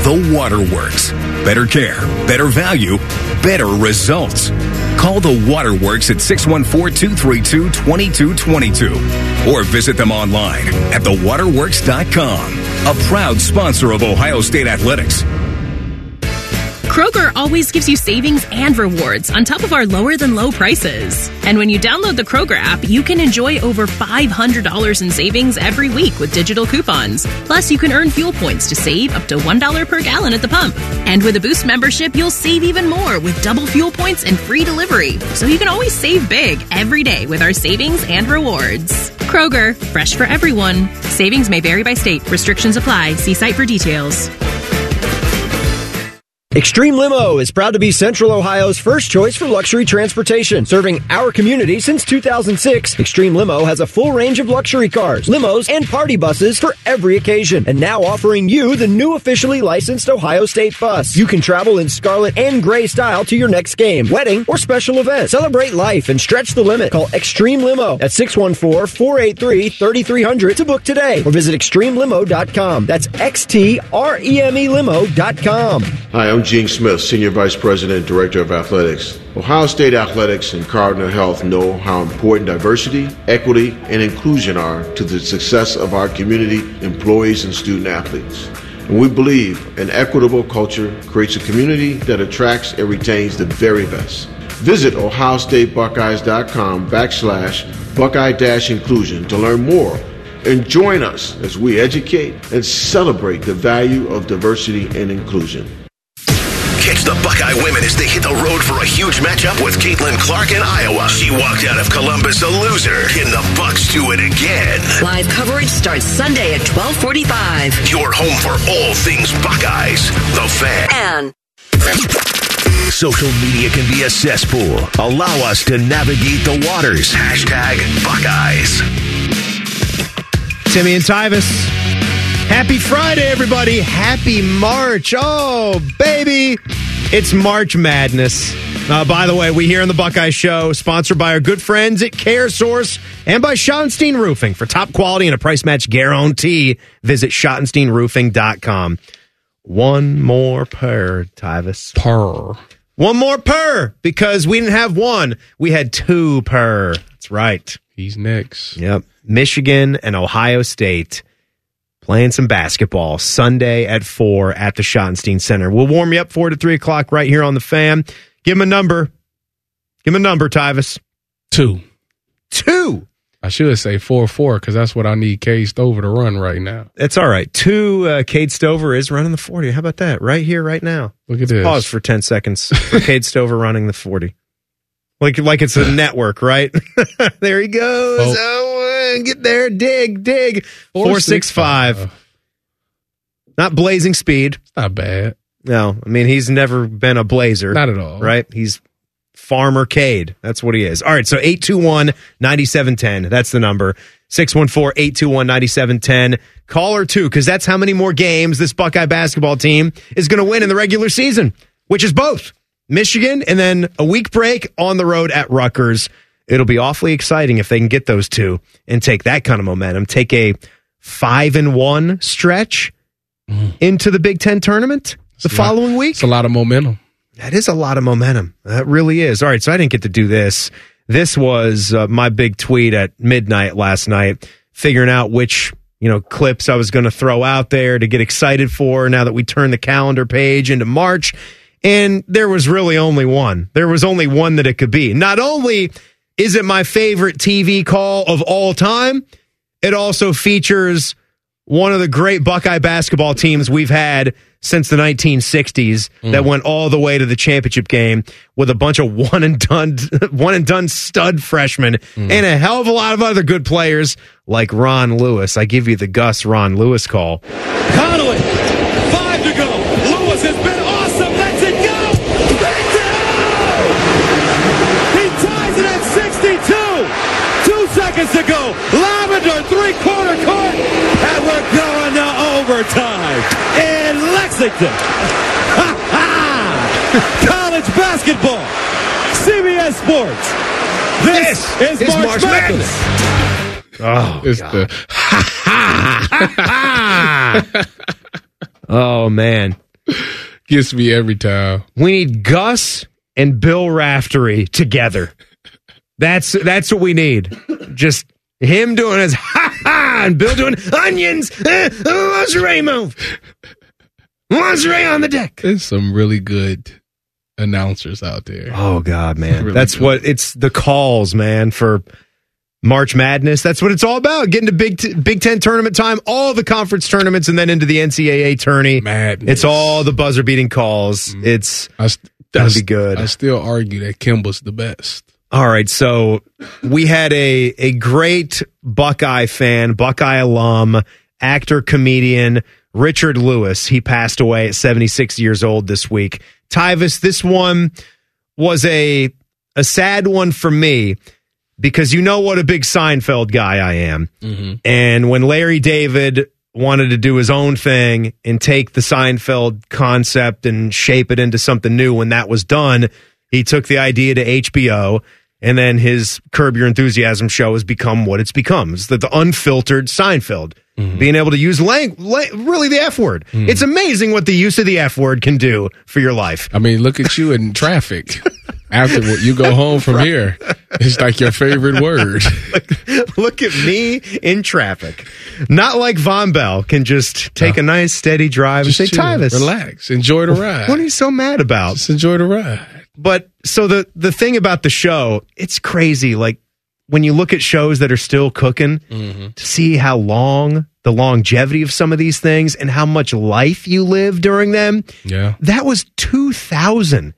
The Waterworks. Better care, better value, better results. Call the Waterworks at 614-232-2222 or visit them online at thewaterworks.com. A proud sponsor of Ohio State Athletics. Kroger always gives you savings and rewards on top of our lower than low prices. And when you download the Kroger app, you can enjoy over $500 in savings every week with digital coupons. Plus, you can earn fuel points to save up to $1 per gallon at the pump. And with a Boost membership, you'll save even more with double fuel points and free delivery. So you can always save big every day with our savings and rewards. Kroger, fresh for everyone. Savings may vary by state. Restrictions apply. See site for details. Extreme Limo is proud to be Central Ohio's first choice for luxury transportation. Serving our community since 2006, Extreme Limo has a full range of luxury cars, limos, and party buses for every occasion. And now offering you the new officially licensed Ohio State bus. You can travel in scarlet and gray style to your next game, wedding, or special event. Celebrate life and stretch the limit. Call Extreme Limo at 614-483-3300 to book today or visit extremelimo.com. That's X-T-R-E-M-E limo.com. Hi, I'm Gene Smith, Senior Vice President Director of Athletics. Ohio State Athletics and Cardinal Health know how important diversity, equity, and inclusion are to the success of our community, employees, and student athletes. And we believe an equitable culture creates a community that attracts and retains the very best. Visit ohiostatebuckeyes.com backslash buckeye-inclusion to learn more and join us as we educate and celebrate the value of diversity and inclusion. Catch the Buckeye women as they hit the road for a huge matchup with Caitlin Clark in Iowa. She walked out of Columbus a loser. Can the Bucks do it again? Live coverage starts Sunday at 1245. Your home for all things Buckeyes. The Fan. And Social media can be a cesspool. Allow us to navigate the waters. Hashtag Buckeyes. Timmy and Tyvis. Happy Friday, everybody. Happy March. Oh, baby. It's March Madness. Uh, by the way, we here on the Buckeye Show, sponsored by our good friends at Care Source and by Schottenstein Roofing. For top quality and a price match guarantee, visit SchottensteinRoofing.com. One more per, Tyvis. Per. One more per, because we didn't have one. We had two per. That's right. He's next. Yep. Michigan and Ohio State playing some basketball Sunday at four at the Schottenstein Center. We'll warm you up four to three o'clock right here on the fan. Give him a number. Give him a number, Tyvis. Two. Two. I should say four four because that's what I need Cade Stover to run right now. That's all right. Two. Uh, Cade Stover is running the forty. How about that? Right here, right now. Look at Let's this. Pause for ten seconds for Cade Stover running the forty. Like like it's a network, right? there he goes. Oh. Oh, uh, get there. Dig, dig. Four six five. Not blazing speed. Not bad. No, I mean he's never been a blazer. Not at all. Right? He's Farmer Cade. That's what he is. All right, so 821-9710. That's the number. 614-821-9710. Caller two, because that's how many more games this Buckeye basketball team is going to win in the regular season, which is both Michigan and then a week break on the road at Rutgers. It'll be awfully exciting if they can get those two and take that kind of momentum. Take a five and one stretch into the Big Ten tournament the following week. It's a lot of momentum. That is a lot of momentum. That really is. All right, so I didn't get to do this. This was uh, my big tweet at midnight last night, figuring out which you know clips I was going to throw out there to get excited for. Now that we turned the calendar page into March, and there was really only one. There was only one that it could be. Not only is it my favorite TV call of all time, it also features one of the great Buckeye basketball teams we've had since the 1960s hmm. that went all the way to the championship game with a bunch of one and done one and done stud freshmen hmm. and a hell of a lot of other good players like Ron Lewis. I give you the Gus Ron Lewis call. Conley, five to go. Lewis has been to go. Lavender, three-quarter court, and we're going to overtime in Lexington. Ha ha! College basketball. CBS Sports. This, is, March, Madness. Oh, it's the ha ha ha! oh man, gets me every time. We need Gus and Bill Raftery together. That's that's what we need. Just him doing his ha ha and Bill doing onions. Uh, lingerie move. Lingerie on the deck. There's some really good announcers out there. Oh God, man, Really that's good. what it's the calls, man, for March Madness. That's what it's all about. Getting to Big T- Big Ten tournament time, all the conference tournaments, and then into the NCAA tourney. Madness. It's all the buzzer beating calls. It's I, st- gonna I be good. I still argue that Kimba's the best. All right, so we had a a great Buckeye fan, Buckeye alum, actor, comedian Richard Lewis. He passed away at 76 years old this week. Tyvis, this one was a a sad one for me because you know what a big Seinfeld guy I am. Mm-hmm. And when Larry David wanted to do his own thing and take the Seinfeld concept and shape it into something new, when that was done, he took the idea to HBO. And then his Curb Your Enthusiasm show has become what it's become. It's the, the unfiltered Seinfeld. Mm-hmm. Being able to use lang- la- really the F word. Mm-hmm. It's amazing what the use of the F word can do for your life. I mean, look at you in traffic. After what you go home from here, it's like your favorite word. Look at me in traffic. Not like Von Bell can just take a nice steady drive and say, Just chill, Tyvis, relax, enjoy the ride. What are you so mad about? Just enjoy the ride. But so the the thing about the show, it's crazy. Like when you look at shows that are still cooking, mm-hmm. to see how long the longevity of some of these things and how much life you live during them. Yeah. That was 2000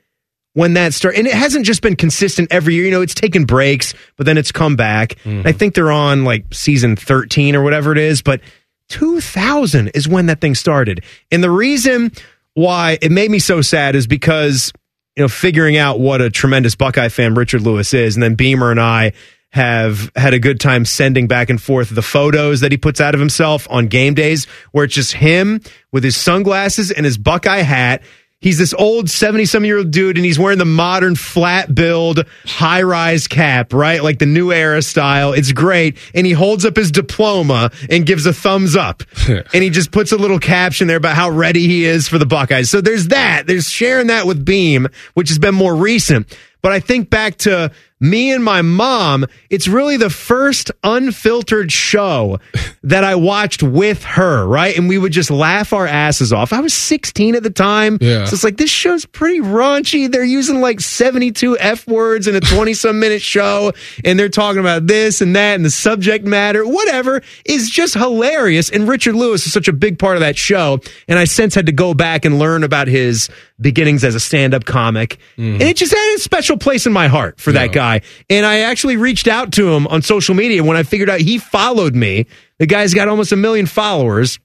when that started. And it hasn't just been consistent every year. You know, it's taken breaks, but then it's come back. Mm-hmm. I think they're on like season 13 or whatever it is. But 2000 is when that thing started. And the reason why it made me so sad is because, you know, figuring out what a tremendous Buckeye fan Richard Lewis is, and then Beamer and I have had a good time sending back and forth the photos that he puts out of himself on game days where it's just him with his sunglasses and his Buckeye hat. He's this old 70 some year old dude and he's wearing the modern flat build high rise cap, right? Like the new era style. It's great. And he holds up his diploma and gives a thumbs up. and he just puts a little caption there about how ready he is for the Buckeyes. So there's that. There's sharing that with Beam, which has been more recent. But I think back to me and my mom, it's really the first unfiltered show that I watched with her, right? And we would just laugh our asses off. I was 16 at the time. Yeah. So it's like, this show's pretty raunchy. They're using like 72 F words in a 20 some minute show. And they're talking about this and that and the subject matter, whatever is just hilarious. And Richard Lewis is such a big part of that show. And I since had to go back and learn about his beginnings as a stand up comic. Mm. And it just had a special place in my heart for that guy. And I actually reached out to him on social media when I figured out he followed me. The guy's got almost a million followers.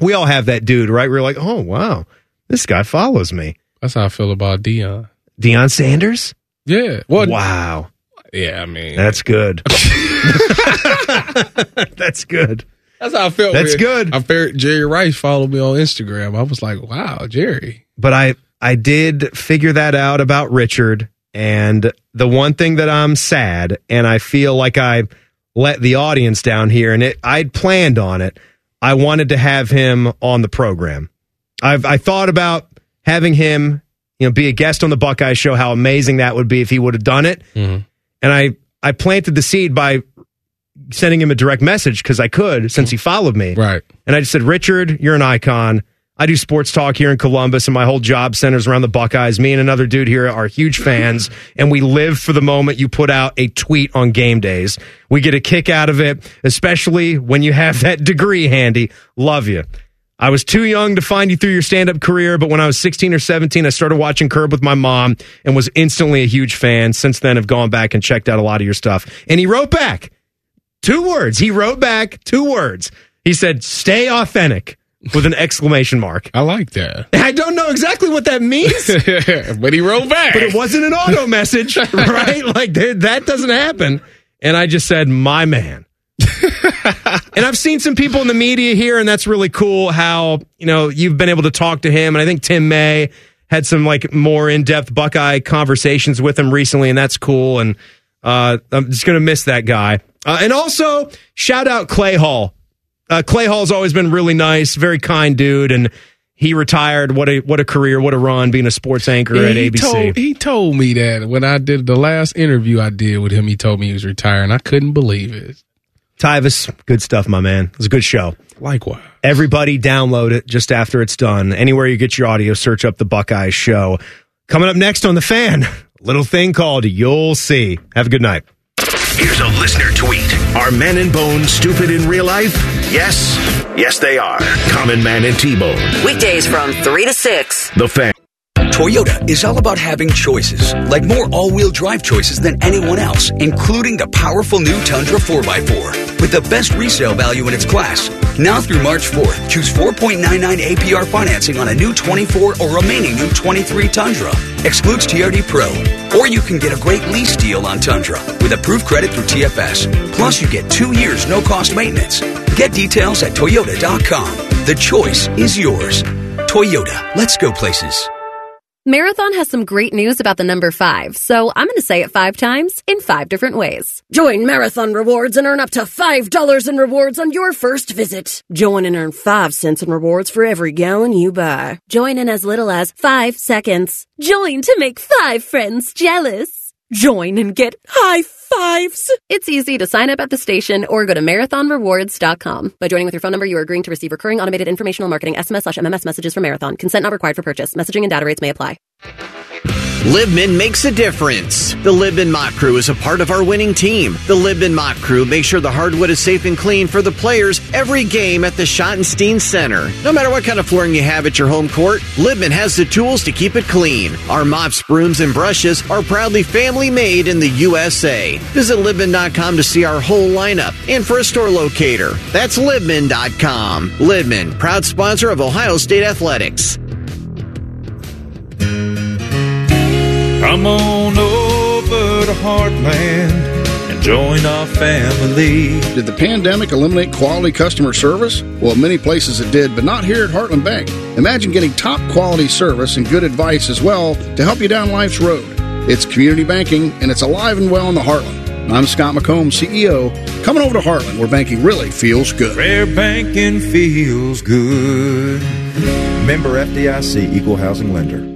We all have that dude, right? We're like, oh, wow, this guy follows me. That's how I feel about Dion. Deion Sanders? Yeah. Well, Wow. Yeah, I mean, That's good. That's good. that's how I felt. That's good. I figured Jerry Rice followed me on Instagram. I was like, wow, Jerry. but I I did figure that out about Richard. And the one thing that I'm sad, and I feel like I let the audience down here, and it I'd planned on it. I wanted to have him on the program. I've I thought about having him, you know, be a guest on the Buckeye Show. How amazing that would be if he would have done it. Mm-hmm. And I I planted the seed by sending him a direct message because I could since mm-hmm. he followed me. Right. And I just said, Richard, you're an icon. I do sports talk here in Columbus, and my whole job centers around the Buckeyes. Me and another dude here are huge fans, and we live for the moment you put out a tweet on game days. We get a kick out of it, especially when you have that degree handy. Love you. I was too young to find you through your stand up career, but when I was 16 or 17, I started watching Curb with my mom and was instantly a huge fan. Since then, I've gone back and checked out a lot of your stuff. And he wrote back two words. He wrote back two words. He said, stay authentic with an exclamation mark. I like that. I don't know exactly what that means, but he wrote back. but it wasn't an auto message, right? Like that, doesn't happen. And I just said, my man. and I've seen some people in the media here, and that's really cool how, you know, you've been able to talk to him. And I think Tim May had some like more in depth Buckeye conversations with him recently, and that's cool. And uh, I'm just going to miss that guy. Uh, and also, shout out Clay Hall. Uh, Clay Hall's always been really nice, very kind dude, and he retired. What a what a career, what a run being a sports anchor Yeah, at he ABC. Told, he told me that when I did the last interview I did with him, he told me he was retiring. I couldn't believe it. Tyvis, good stuff, my man. It was a good show. Likewise. Everybody download it just after it's done. Anywhere you get your audio, search up the Buckeye Show. Coming up next on the fan, little thing called You'll See. Have a good night. Here's a listener tweet. Are men and Bone stupid in real life? Yes. Yes, they are. Common Man and T-Bone. Weekdays from 3 to 6. The fan. Toyota is all about having choices, like more all-wheel drive choices than anyone else, including the powerful new Tundra 4x4 with the best resale value in its class. Now through March 4th, choose 4.99 APR financing on a new 24 or remaining new 23 Tundra. Excludes TRD Pro. Or you can get a great lease deal on Tundra with approved credit through TFS. Plus you get two years no cost maintenance. Get details at toyota.com. The choice is yours. Toyota, let's go places. Marathon has some great news about the number five, so I'm going to say it five times in five different ways. Join Marathon Rewards and earn up to $5 in rewards on your first visit. Join and earn 5 cents in rewards for every gallon you buy. Join in as little as 5 seconds. Join to make 5 friends jealous. Join and get high fives. It's easy to sign up at the station or go to marathonrewards.com. By joining with your phone number, you are agreeing to receive recurring automated informational marketing SMS slash MMS messages from Marathon. Consent not required for purchase. Messaging and data rates may apply. Libman makes a difference. The Libman Mop Crew is a part of our winning team. The Libman Mop Crew makes sure the hardwood is safe and clean for the players every game at the Schottenstein Center. No matter what kind of flooring you have at your home court, Libman has the tools to keep it clean. Our mops, brooms, and brushes are proudly family made in the USA. Visit Libman.com to see our whole lineup and for a store locator. That's Libman.com. Libman, proud sponsor of Ohio State Athletics. Come on over to Heartland and join our family. Did the pandemic eliminate quality customer service? Well, many places it did, but not here at Heartland Bank. Imagine getting top quality service and good advice as well to help you down life's road. It's community banking and it's alive and well in the Heartland. I'm Scott McComb, CEO. Coming over to Heartland, where banking really feels good. Fair banking feels good. Member FDIC Equal Housing Lender.